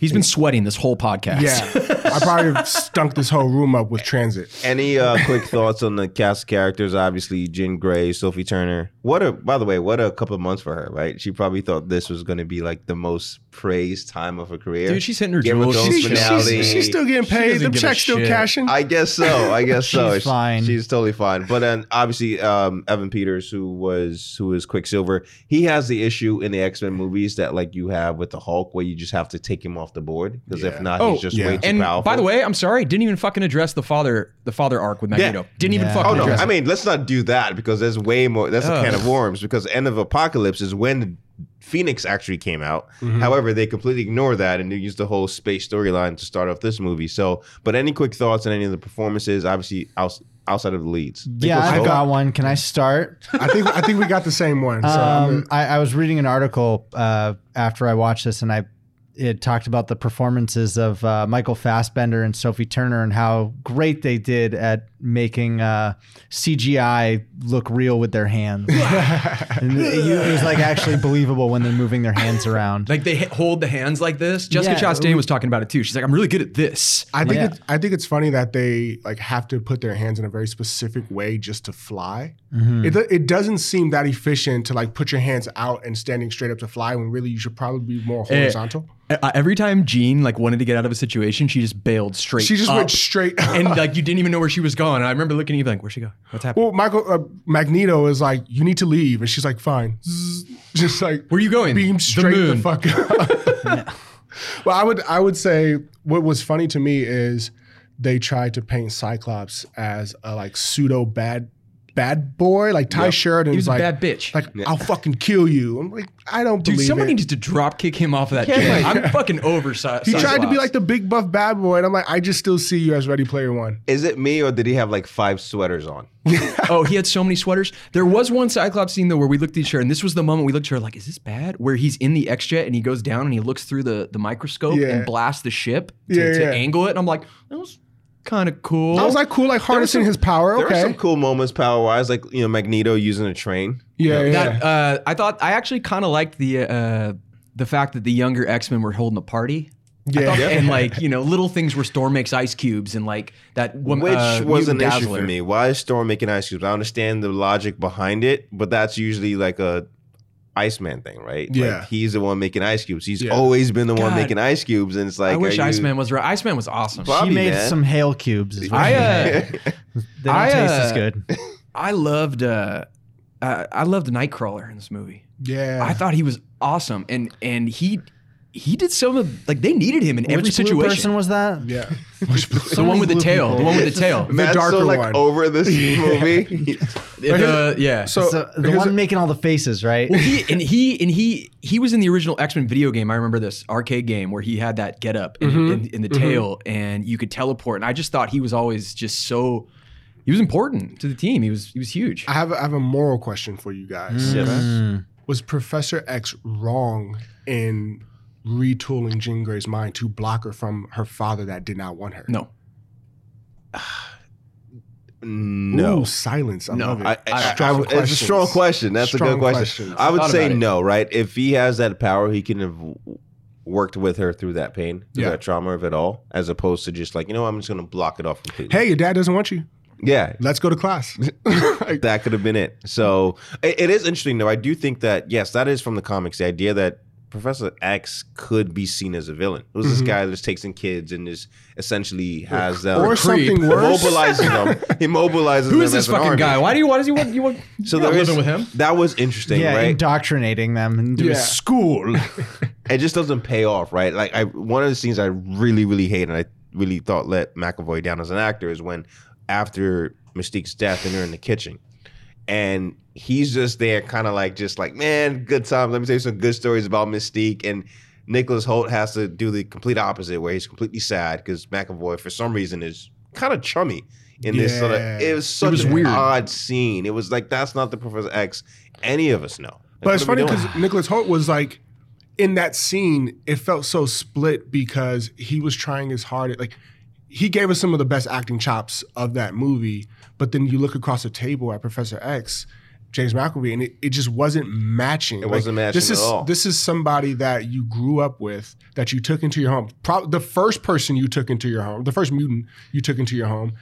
He's been sweating this whole podcast. yeah i probably have stunk this whole room up with transit Any uh, quick thoughts on the cast of characters? Obviously, Jean Grey, Sophie Turner. What a, by the way, what a couple of months for her, right? She probably thought this was going to be like the most praised time of her career. Dude, she's hitting her Game of jewels. Thrones She's- she's, finale. she's, she's still getting She paid doesn't the give a check's still shit. cashing I guess so. I guess so. She's fine. She's totally fine. But then obviously um, Evan Peters, who was who is Quicksilver, he has the issue in the X Men movies that like you have with the Hulk, where you just have to take him off the board because if Yeah. not, Oh, he's just yeah. way too and powerful. by the way, I'm sorry, didn't even fucking address the father, the father arc with Magneto. Didn't even Yeah. fucking Oh no! address. I it. mean, let's not do that because there's way more. That's a can of worms. Because End of Apocalypse is when Phoenix actually came out. Mm-hmm. However, they completely ignore that and they use the whole space storyline to start off this movie. So, but any quick thoughts on any of the performances? Obviously, outs- outside of the leads. Yeah, I've got one. Can I start? I think I think we got the same one. So I'm Um, I, I was reading an article uh, after I watched this, and I it talked about the performances of uh, Michael Fassbender and Sophie Turner and how great they did at making uh, CGI look real with their hands. and it, it was like actually believable when they're moving their hands around. like they hold the hands like this. Jessica Yeah. Chastain was talking about it too. She's like, I'm really good at this. I think Yeah. it's, I think it's funny that they like have to put their hands in a very specific way just to fly. Mm-hmm. It it doesn't seem that efficient to like put your hands out and standing straight up to fly when really you should probably be more Eh, horizontal. Uh, every time Jean like wanted to get out of a situation, she just bailed straight. she just up. went straight. and like you didn't even know where she was going. And I remember looking at you like, where'd she go? What's happening? well, Michael uh, Magneto is like, you need to leave, and she's like, fine, just like Where are you going? beam straight the, moon. fuck up. Well, I would I would say what was funny to me is they tried to paint Cyclops as a like pseudo bad bad boy, like Tye Sheridan He was a like bad bitch. like I'll fucking kill you. I'm like I don't Dude, believe somebody it. needs to drop kick him off of that jet. I'm fucking over. Cy- he tried to be like the big buff bad boy, and I'm like, I just still see you as Ready Player One. Is it me or did he have like five sweaters on? oh, he had so many sweaters. There was one Cyclops scene though where we looked at each other, and this was the moment we looked at her like, "Is this bad?" Where he's in the X jet and he goes down and he looks through the the microscope Yeah. and blasts the ship to, Yeah, to angle it, and I'm like, "That was kind of cool." I was like, cool, like harnessing some- his power. There Okay, were some cool moments power wise, like you know Magneto using a train. yeah, yeah. that uh, I thought I actually kind of liked the uh, the fact that the younger X Men were holding a party. Yeah. thought- Yeah. and like you know little things where Storm makes ice cubes and like that one Which uh, was an mutant issue for me. Why is Storm making ice cubes? I understand the logic behind it, but that's usually like a Iceman thing, right? Yeah. Like he's the one making ice cubes. He's Yeah. always been the one making ice cubes, and it's like I wish you- Iceman was right. Iceman was awesome. Fuck. She made man. some hail cubes. Is what I she uh, made. they don't I, taste as uh, good. I loved uh, uh, I loved Nightcrawler in this movie. yeah. I thought he was awesome, and and he he did some of like they needed him in every Which blue situation. person was that? yeah. the one with the tail, people. the one with the tail, Matt's darker so like one. over this movie. The- yeah. So, So the one a- making all the faces, right? Well, he and he and he he was in the original X Men video game. I remember this arcade game where he had that get up in, Mm-hmm. in, in the tail, and you could teleport. And I just thought he was always just so. He was important to the team. He was he was huge. I have I have a moral question for you guys. Mm. Was Professor X wrong in retooling Jean Grey's mind to block her from her father that did not want her? No, No. Ooh, silence. I No, love it. I, I, Strong I- it's a strong question. That's a good question. questions. I would Thought say no, right? If he has that power, he can have worked with her through that pain, through Yeah. that trauma of it all, as opposed to just like, you know, I'm just going to block it off completely. Hey, your dad doesn't want you. Yeah, Let's go to class. that could have been it. So it, it is interesting, though. I do think that yes, that is from the comics. The idea that Professor X could be seen as a villain. It was this mm-hmm. guy that just takes in kids and is essentially has uh, them or something worse. immobilizes them. Immobilizes Who them is this as fucking guy? Why do you? Why does he want? You want? So you're not living with him. That was interesting, yeah, right? indoctrinating them into Yeah. school. it just doesn't pay off, right? Like I one of the scenes I really, really hate and I really thought let McAvoy down as an actor is when after Mystique's death and they're in the kitchen. And he's just there kind of like just like, man, good time. Let me tell you some good stories about Mystique. And Nicholas Hoult has to do the complete opposite where he's completely sad because McAvoy for some reason is kind of chummy in this sort of it was such was an weird. odd scene. It was like that's not the Professor X any of us know. Like, But it's funny are we doing? because Nicholas Hoult was like in that scene. It felt so split because he was trying his hard. Like he gave us some of the best acting chops of that movie. But then you look across the table at Professor X, James McAvoy, and it, it just wasn't matching. It wasn't matching This at is all. this is somebody that you grew up with, that you took into your home. Pro- the first person you took into your home, the first mutant you took into your home.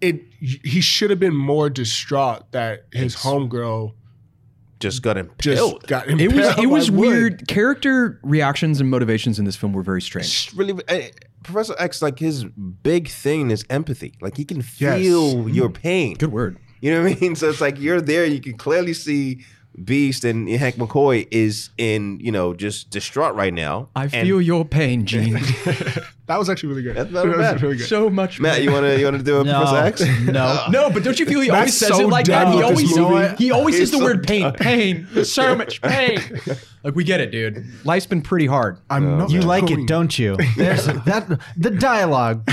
It he should have been more distraught that his homegirl just got just impaled. It was. It was by wood. weird. Character reactions and motivations in this film were very strange. It's really eh, Professor X like his big thing is empathy. Like he can Yes. feel your pain. Good word. You know what I mean? So it's like you're there. You can clearly see Beast and Hank McCoy is in you know just distraught right now. I And feel your pain, Jean. That was actually really good. That's not that bad. was really good. so much. Matt, you wanna you wanna do a No. Professor X? No. No, but don't you feel he That's always says so it like that? He always, this movie. he always He's says the so word pain. Pain. So much pain. Like we get it, dude. Life's been pretty hard. I'm not You like going- it, don't you? There's that the dialogue.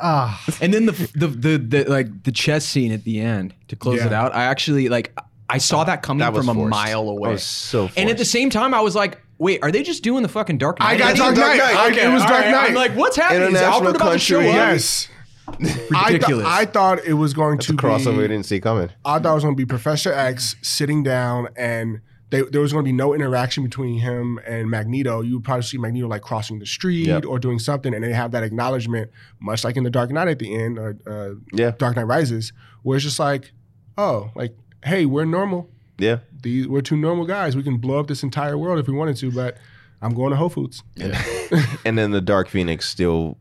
Ah, And then the the the, the like the chess scene at the end to close Yeah. it out. I actually like I saw that coming That was from a forced. mile away. That was so And at the same time, I was like, wait, are they just doing the fucking Dark Knight? I got? Dark Dark Knight. Knight. I- Okay, it was all Dark right. Knight. I'm like, what's happening? Is International Alfred about to show country. up? Yes. I, th- Ridiculous. I thought it was going to Crossover we be. didn't see coming. I thought it was going to be Professor X sitting down, and they, there was going to be no interaction between him and Magneto. You would probably see Magneto like crossing the street Yep. or doing something, and they have that acknowledgement, much like in the Dark Knight at the end, or uh, Yeah. Dark Knight Rises, where it's just like, oh, like, hey, we're normal. Yeah. These we're two normal guys. We can blow up this entire world if we wanted to, but I'm going to Whole Foods. Yeah. And then the Dark Phoenix still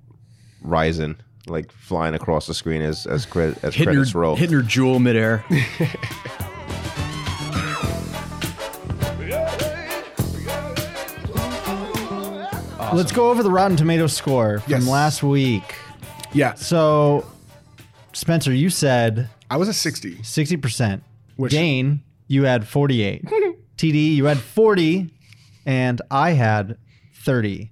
rising, like flying across the screen as as, cred- as Hitting credits her, roll. hitting her jewel midair. let's go over the Rotten Tomatoes score from Yes. last week. Yeah, So, Spencer, you said I was a 60. sixty percent. Which- Dane, you had forty-eight. TD, you had forty, and I had thirty.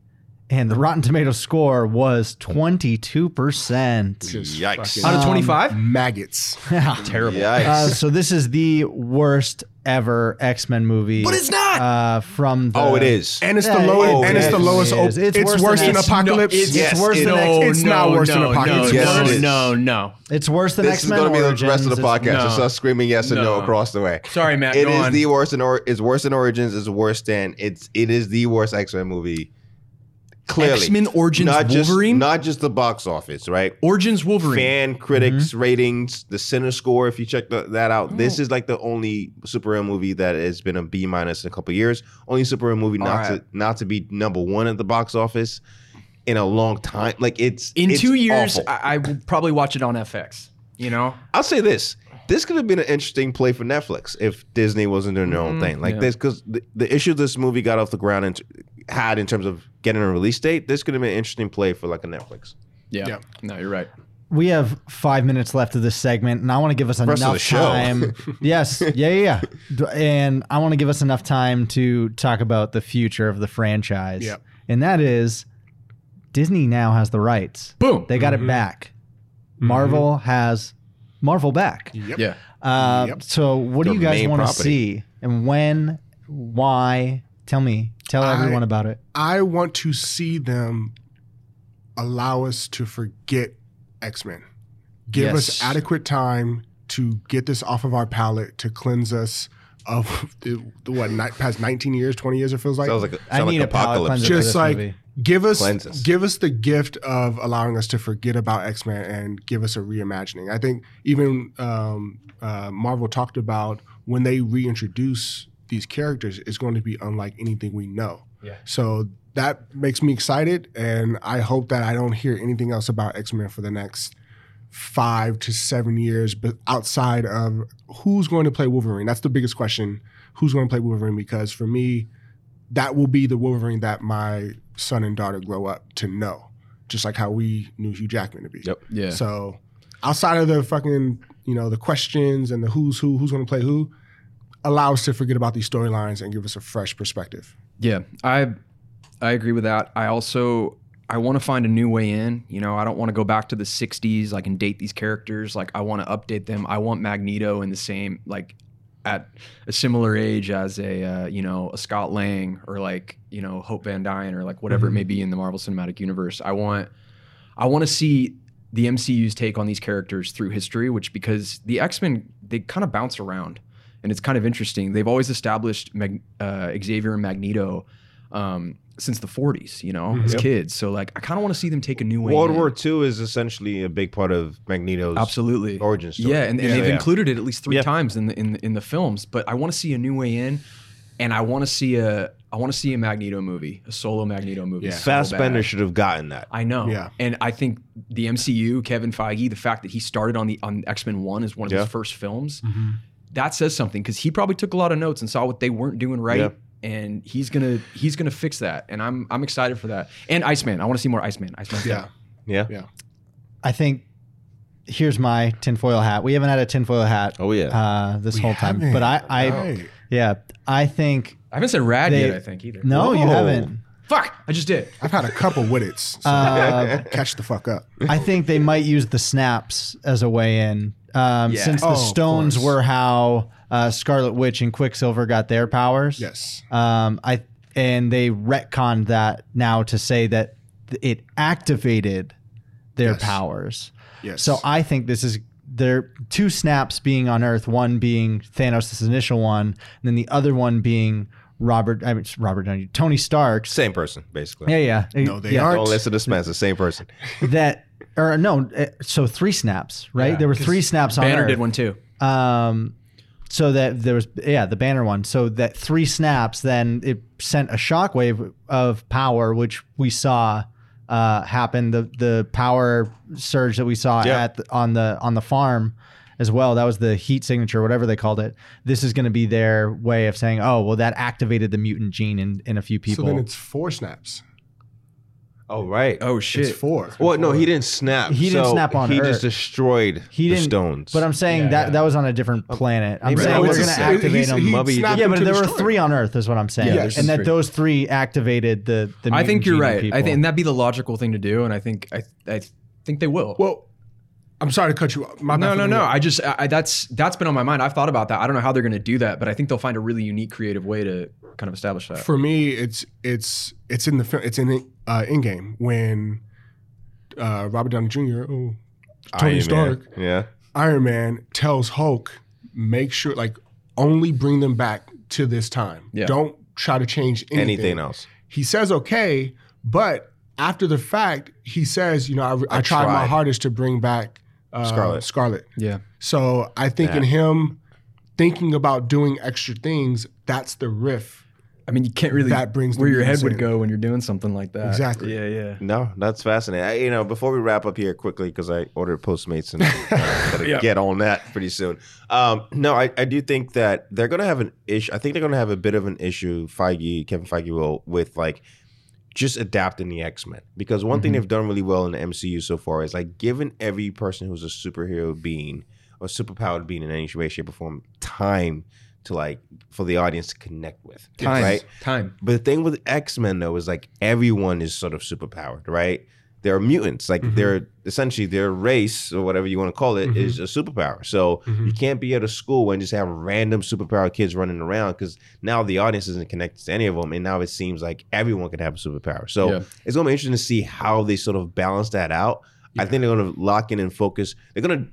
And the Rotten Tomato score was twenty-two percent. Yikes. fucking Out of 25? maggots. Terrible. Yikes. Uh, so this is the worst ever X Men movie. But it's not! Uh, from the, oh, it is. And it's Yeah, the lowest. oh, and it's it the lowest. Op- It's, It's worse, worse than than- Apocalypse. it's- Yes, it's worse it than is. X. It's not worse than no, Apocalypse. No, Yes, no, it is. no, no. It's worse than This X is Men. going to be the rest of the podcast. No. Just us screaming yes and no, No. across the way. Sorry, Matt, It go is on. the worst in or it's worse than Origins. It's worse than it's it is the worst X Men movie. Clearly, X-Men Origins not just Wolverine? not just the box office, right? Origins Wolverine. Fan critics Mm-hmm. ratings, the Cine Score. If you check the, that out, Oh. this is like the only superhero movie that has been a B minus in a couple years. Only superhero movie not right. to not to be number one at the box office in a long time. Like it's In it's two years, awful. I, I will probably watch it on FX. You know? I'll say this. This could have been an interesting play for Netflix if Disney wasn't doing their own thing like yeah. this. Because the, the issue this movie got off the ground and had in terms of getting a release date, this could have been an interesting play for like a Netflix. Yeah. Yeah. No, you're right. We have five minutes left of this segment, and I want to give us Rest enough show. time. yes, yeah, yeah, yeah. And I want to give us enough time to talk about the future of the franchise. Yep. And that is Disney now has the rights. Boom. They got it back. Marvel has Marvel back. Yep. Yeah. Uh, Yep. So, what do you guys main want to see, and when? Why? Tell me. Tell I- everyone about it. I want to see them allow us to forget X Men. Give Yes. us adequate time to get this off of our palate to cleanse us of the, the what ni- past 19 years, 20 years it feels like. Sounds like a, I sound need like a palate apocalypse. cleanser. for just this like movie. give us us. give us the gift of allowing us to forget about x-men and give us a reimagining i think even um, uh, marvel talked about when they reintroduce these characters is going to be unlike anything we know Yeah. so that makes me excited and i hope that i don't hear anything else about x-men for the next five to seven years but outside of who's going to play wolverine that's the biggest question who's going to play wolverine because for me that will be the Wolverine that my son and daughter grow up to know, just like how we knew Hugh Jackman to be. Yep. Yeah. So outside of the fucking, you know, the questions and the who's who, who's going to play who, allow us to forget about these storylines and give us a fresh perspective. Yeah, I I agree with that. I also I want to find a new way in. You know, I don't want to go back to the '60s like and date these characters. Like I want to update them. I want Magneto in the same like at a similar age as a uh, you know a Scott Lang or like you know Hope Van Dyne or like whatever it may be in the Marvel Cinematic Universe. I want I want to see the MCU's take on these characters through history, which because the X Men they kind of bounce around, and it's kind of interesting. They've always established Mag- uh, Xavier and Magneto um, since the 40s, you know, as kids. So like, I kind of want to see them take a new way. World in. War II is essentially a big part of Magneto's Absolutely. origin story. Yeah, and, and Yeah. they've Yeah. included it at least three Yeah. times in the in the, in the films. But I want to see a new way in, and I want to see a I want to see a Magneto movie, a solo Magneto movie. Yeah. so Fassbender should have gotten that. I know. Yeah. And I think the MCU, Kevin Feige, the fact that he started on the on X Men One as one of Yeah. his first films, that says something because he probably took a lot of notes and saw what they weren't doing right. Yeah. And he's gonna he's gonna fix that, and I'm I'm excited for that. And Iceman, I want to see more Iceman. Iceman, Yeah. Yeah. Yeah. I think here's my tinfoil hat. We haven't had a tinfoil hat. Oh, yeah. uh, this We whole time. haven't. But I, I, Right. yeah, I think I haven't said rad They- yet. I think either. no, you haven't. Fuck, I just did. I've had a couple Wittits, so Uh, catch the fuck up. I think they might use the snaps as a way in, um, Yeah. since Oh, the of stones were how uh, Scarlet Witch and Quicksilver got their powers. Yes. Um, I and they retconned that now to say that it activated their Yes. powers. Yes. So I think this is there two snaps being on Earth, one being Thanos' initial one, and then the other one being Robert I mean Robert Downey, Tony Stark. Same person, basically. Yeah, yeah. No, they yeah. aren't. Don't listen to Spencer. Same person. That or no, uh, so three snaps, right? Yeah, there were three snaps on Banner Earth. did one too. Um, so that there was yeah the banner one. So that three snaps, then it sent a shockwave of power, which we saw uh, happen. The the power surge that we saw Yeah. at the, on the on the farm as well. That was the heat signature, whatever they called it. This is going to be their way of saying, oh well, that activated the mutant gene in in a few people. So then it's four snaps. Oh, right. Oh shit. It's four. Well, no, he didn't snap. He didn't So snap on He Earth. just destroyed he the didn't. stones. But I'm saying Yeah, that yeah. that was on a different planet. I'm maybe saying that they're was going the to same- activate he's- them. he Mubby- snapped Yeah, them but to there were destroy three them. on Earth, is what I'm saying, Yes. and that That's true. those three activated the. the I think mutant you're gene in right. I people. think and that'd be the logical thing to do, and I think I I think they will. Well, I'm sorry to cut you off. My bad no, for no, the- no. I just I, that's that's been on my mind. I've thought about that. I don't know how they're going to do that, but I think they'll find a really unique, creative way to kind of establish that. For me, it's it's it's in the film. It's in uh, Endgame when uh, Robert Downey Jr. Oh, Tony Iron Man. Stark, Yeah. Iron Man tells Hulk, make sure like only bring them back to this time. Yeah. Don't try to change anything. Anything else? He says okay, but after the fact, he says, you know, I, I, I tried, my hardest to bring back uh, Scarlet. Scarlet. yeah, So I think in him thinking about doing extra things, that's the riff. I mean, you can't really That brings where your head mutants would go when you're doing something like that. Exactly. Yeah, yeah. No, that's fascinating. I, you know, before we wrap up here quickly, because I ordered Postmates and uh, gotta Yeah. get on that pretty soon. Um, no, I, I do think that they're going to have an issue. I think they're going to have a bit of an issue, Feige, Kevin Feige will, with like just adapting the X Men. Because one thing they've done really well in the MCU so far is like given every person who's a superhero being or superpowered being in any way, shape, or form time to like for the audience to connect with. Time, Right? time. But the thing with X Men though is like everyone is sort of superpowered, right? They're mutants, like mm-hmm. they're essentially their race or whatever you want to call it mm-hmm. is a superpower. So mm-hmm. you can't be at a school and just have random superpower kids running around because now the audience isn't connected to any of them, and now it seems like everyone can have a superpower. So Yeah. it's gonna be interesting to see how they sort of balance that out. I think they're going to lock in and focus. They're going to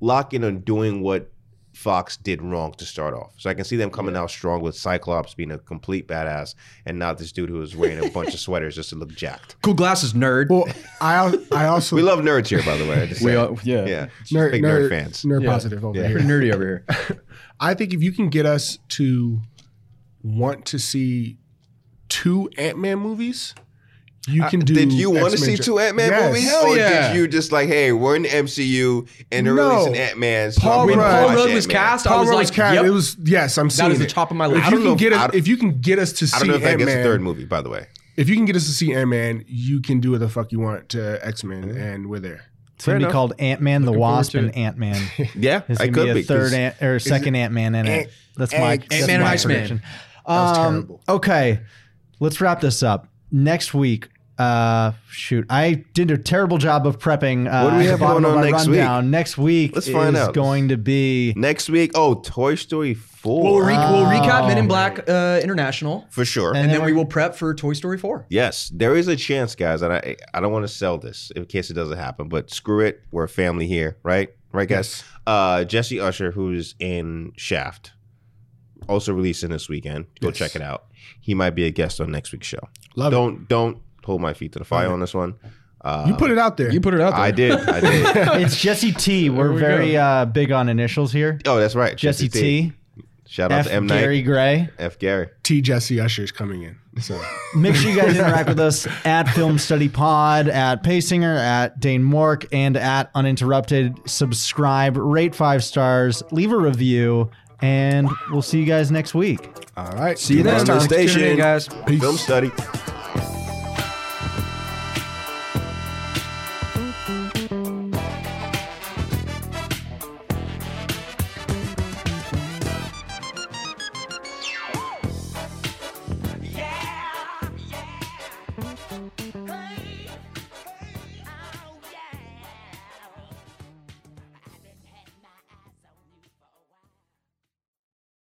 lock in on doing what Fox did wrong to start off. So I can see them coming out strong with Cyclops being a complete badass and not this dude who was wearing a bunch of sweaters just to look jacked. Cool glasses, nerd. Well, I I also We love nerds here, by the way. I just We say. all- yeah. yeah, nerd, big nerd, fans. Nerd Yeah. positive over Yeah. here. Pretty nerdy over here. I think if you can get us to want to see two Ant Man movies, you can do. Uh, Did you want to see two Ant Man Yes. movies, Hell or yeah. did you just like, hey, we're in the MCU and they're No. releasing Ant Man? So Paul I'm Rudd- Paul Rudd was Ant-Man. cast. I Paul was Rudd like, was cat. yep. It was yes, I'm seeing is the top of my list. I you can if- get I us, if you can get us to I see don't know if that Ant gets a third movie, by the way. if you can get us to see Ant Man, you can do what the fuck you want to X Men, Mm-hmm. and we're there. It's gonna be called Ant Man, the Wasp, and. Ant Man. Yeah, There's I gonna could be a be, third 'cause- ant, or second Ant Man in it. Ant- That's my Ant- that's Ant-Man and my Iceman. prediction. was Um, terrible. okay, let's wrap this up. Next week, uh, shoot, I did a terrible job of prepping. Uh, What do we have going on my next week? rundown. Next week Let's find is out. going to be Next week, oh, Toy Story Four We'll, re- we'll recap Men in Oh. Black uh, International, for sure. And and, then then we will prep for Toy Story 4. Yes, there is a chance, guys, and I I don't want to sell this in case it doesn't happen, but screw it, we're a family here, right? Right, guys. Uh, Jessie Usher, who's in Shaft, also releasing this weekend. Go Yes. check it out. He might be a guest on next week's show. Love it. don't don't hold my feet to the fire on this one. Uh, You put it out there. You put it out there. I did, I did. it's Jessie T. We're we very uh, big on initials here. oh, that's right, Jessie T. Shout out F to M Gary Night, Gray. F Gary. T Jessie Usher is coming in. So Make sure you guys interact with us at Film Study Pod, at Paysinger, at Dane Mork, and at Uninterrupted. Subscribe, rate five stars, leave a review, and we'll see you guys next week. all right, See you then. On the Thanks for in, station, guys. Peace. Film study.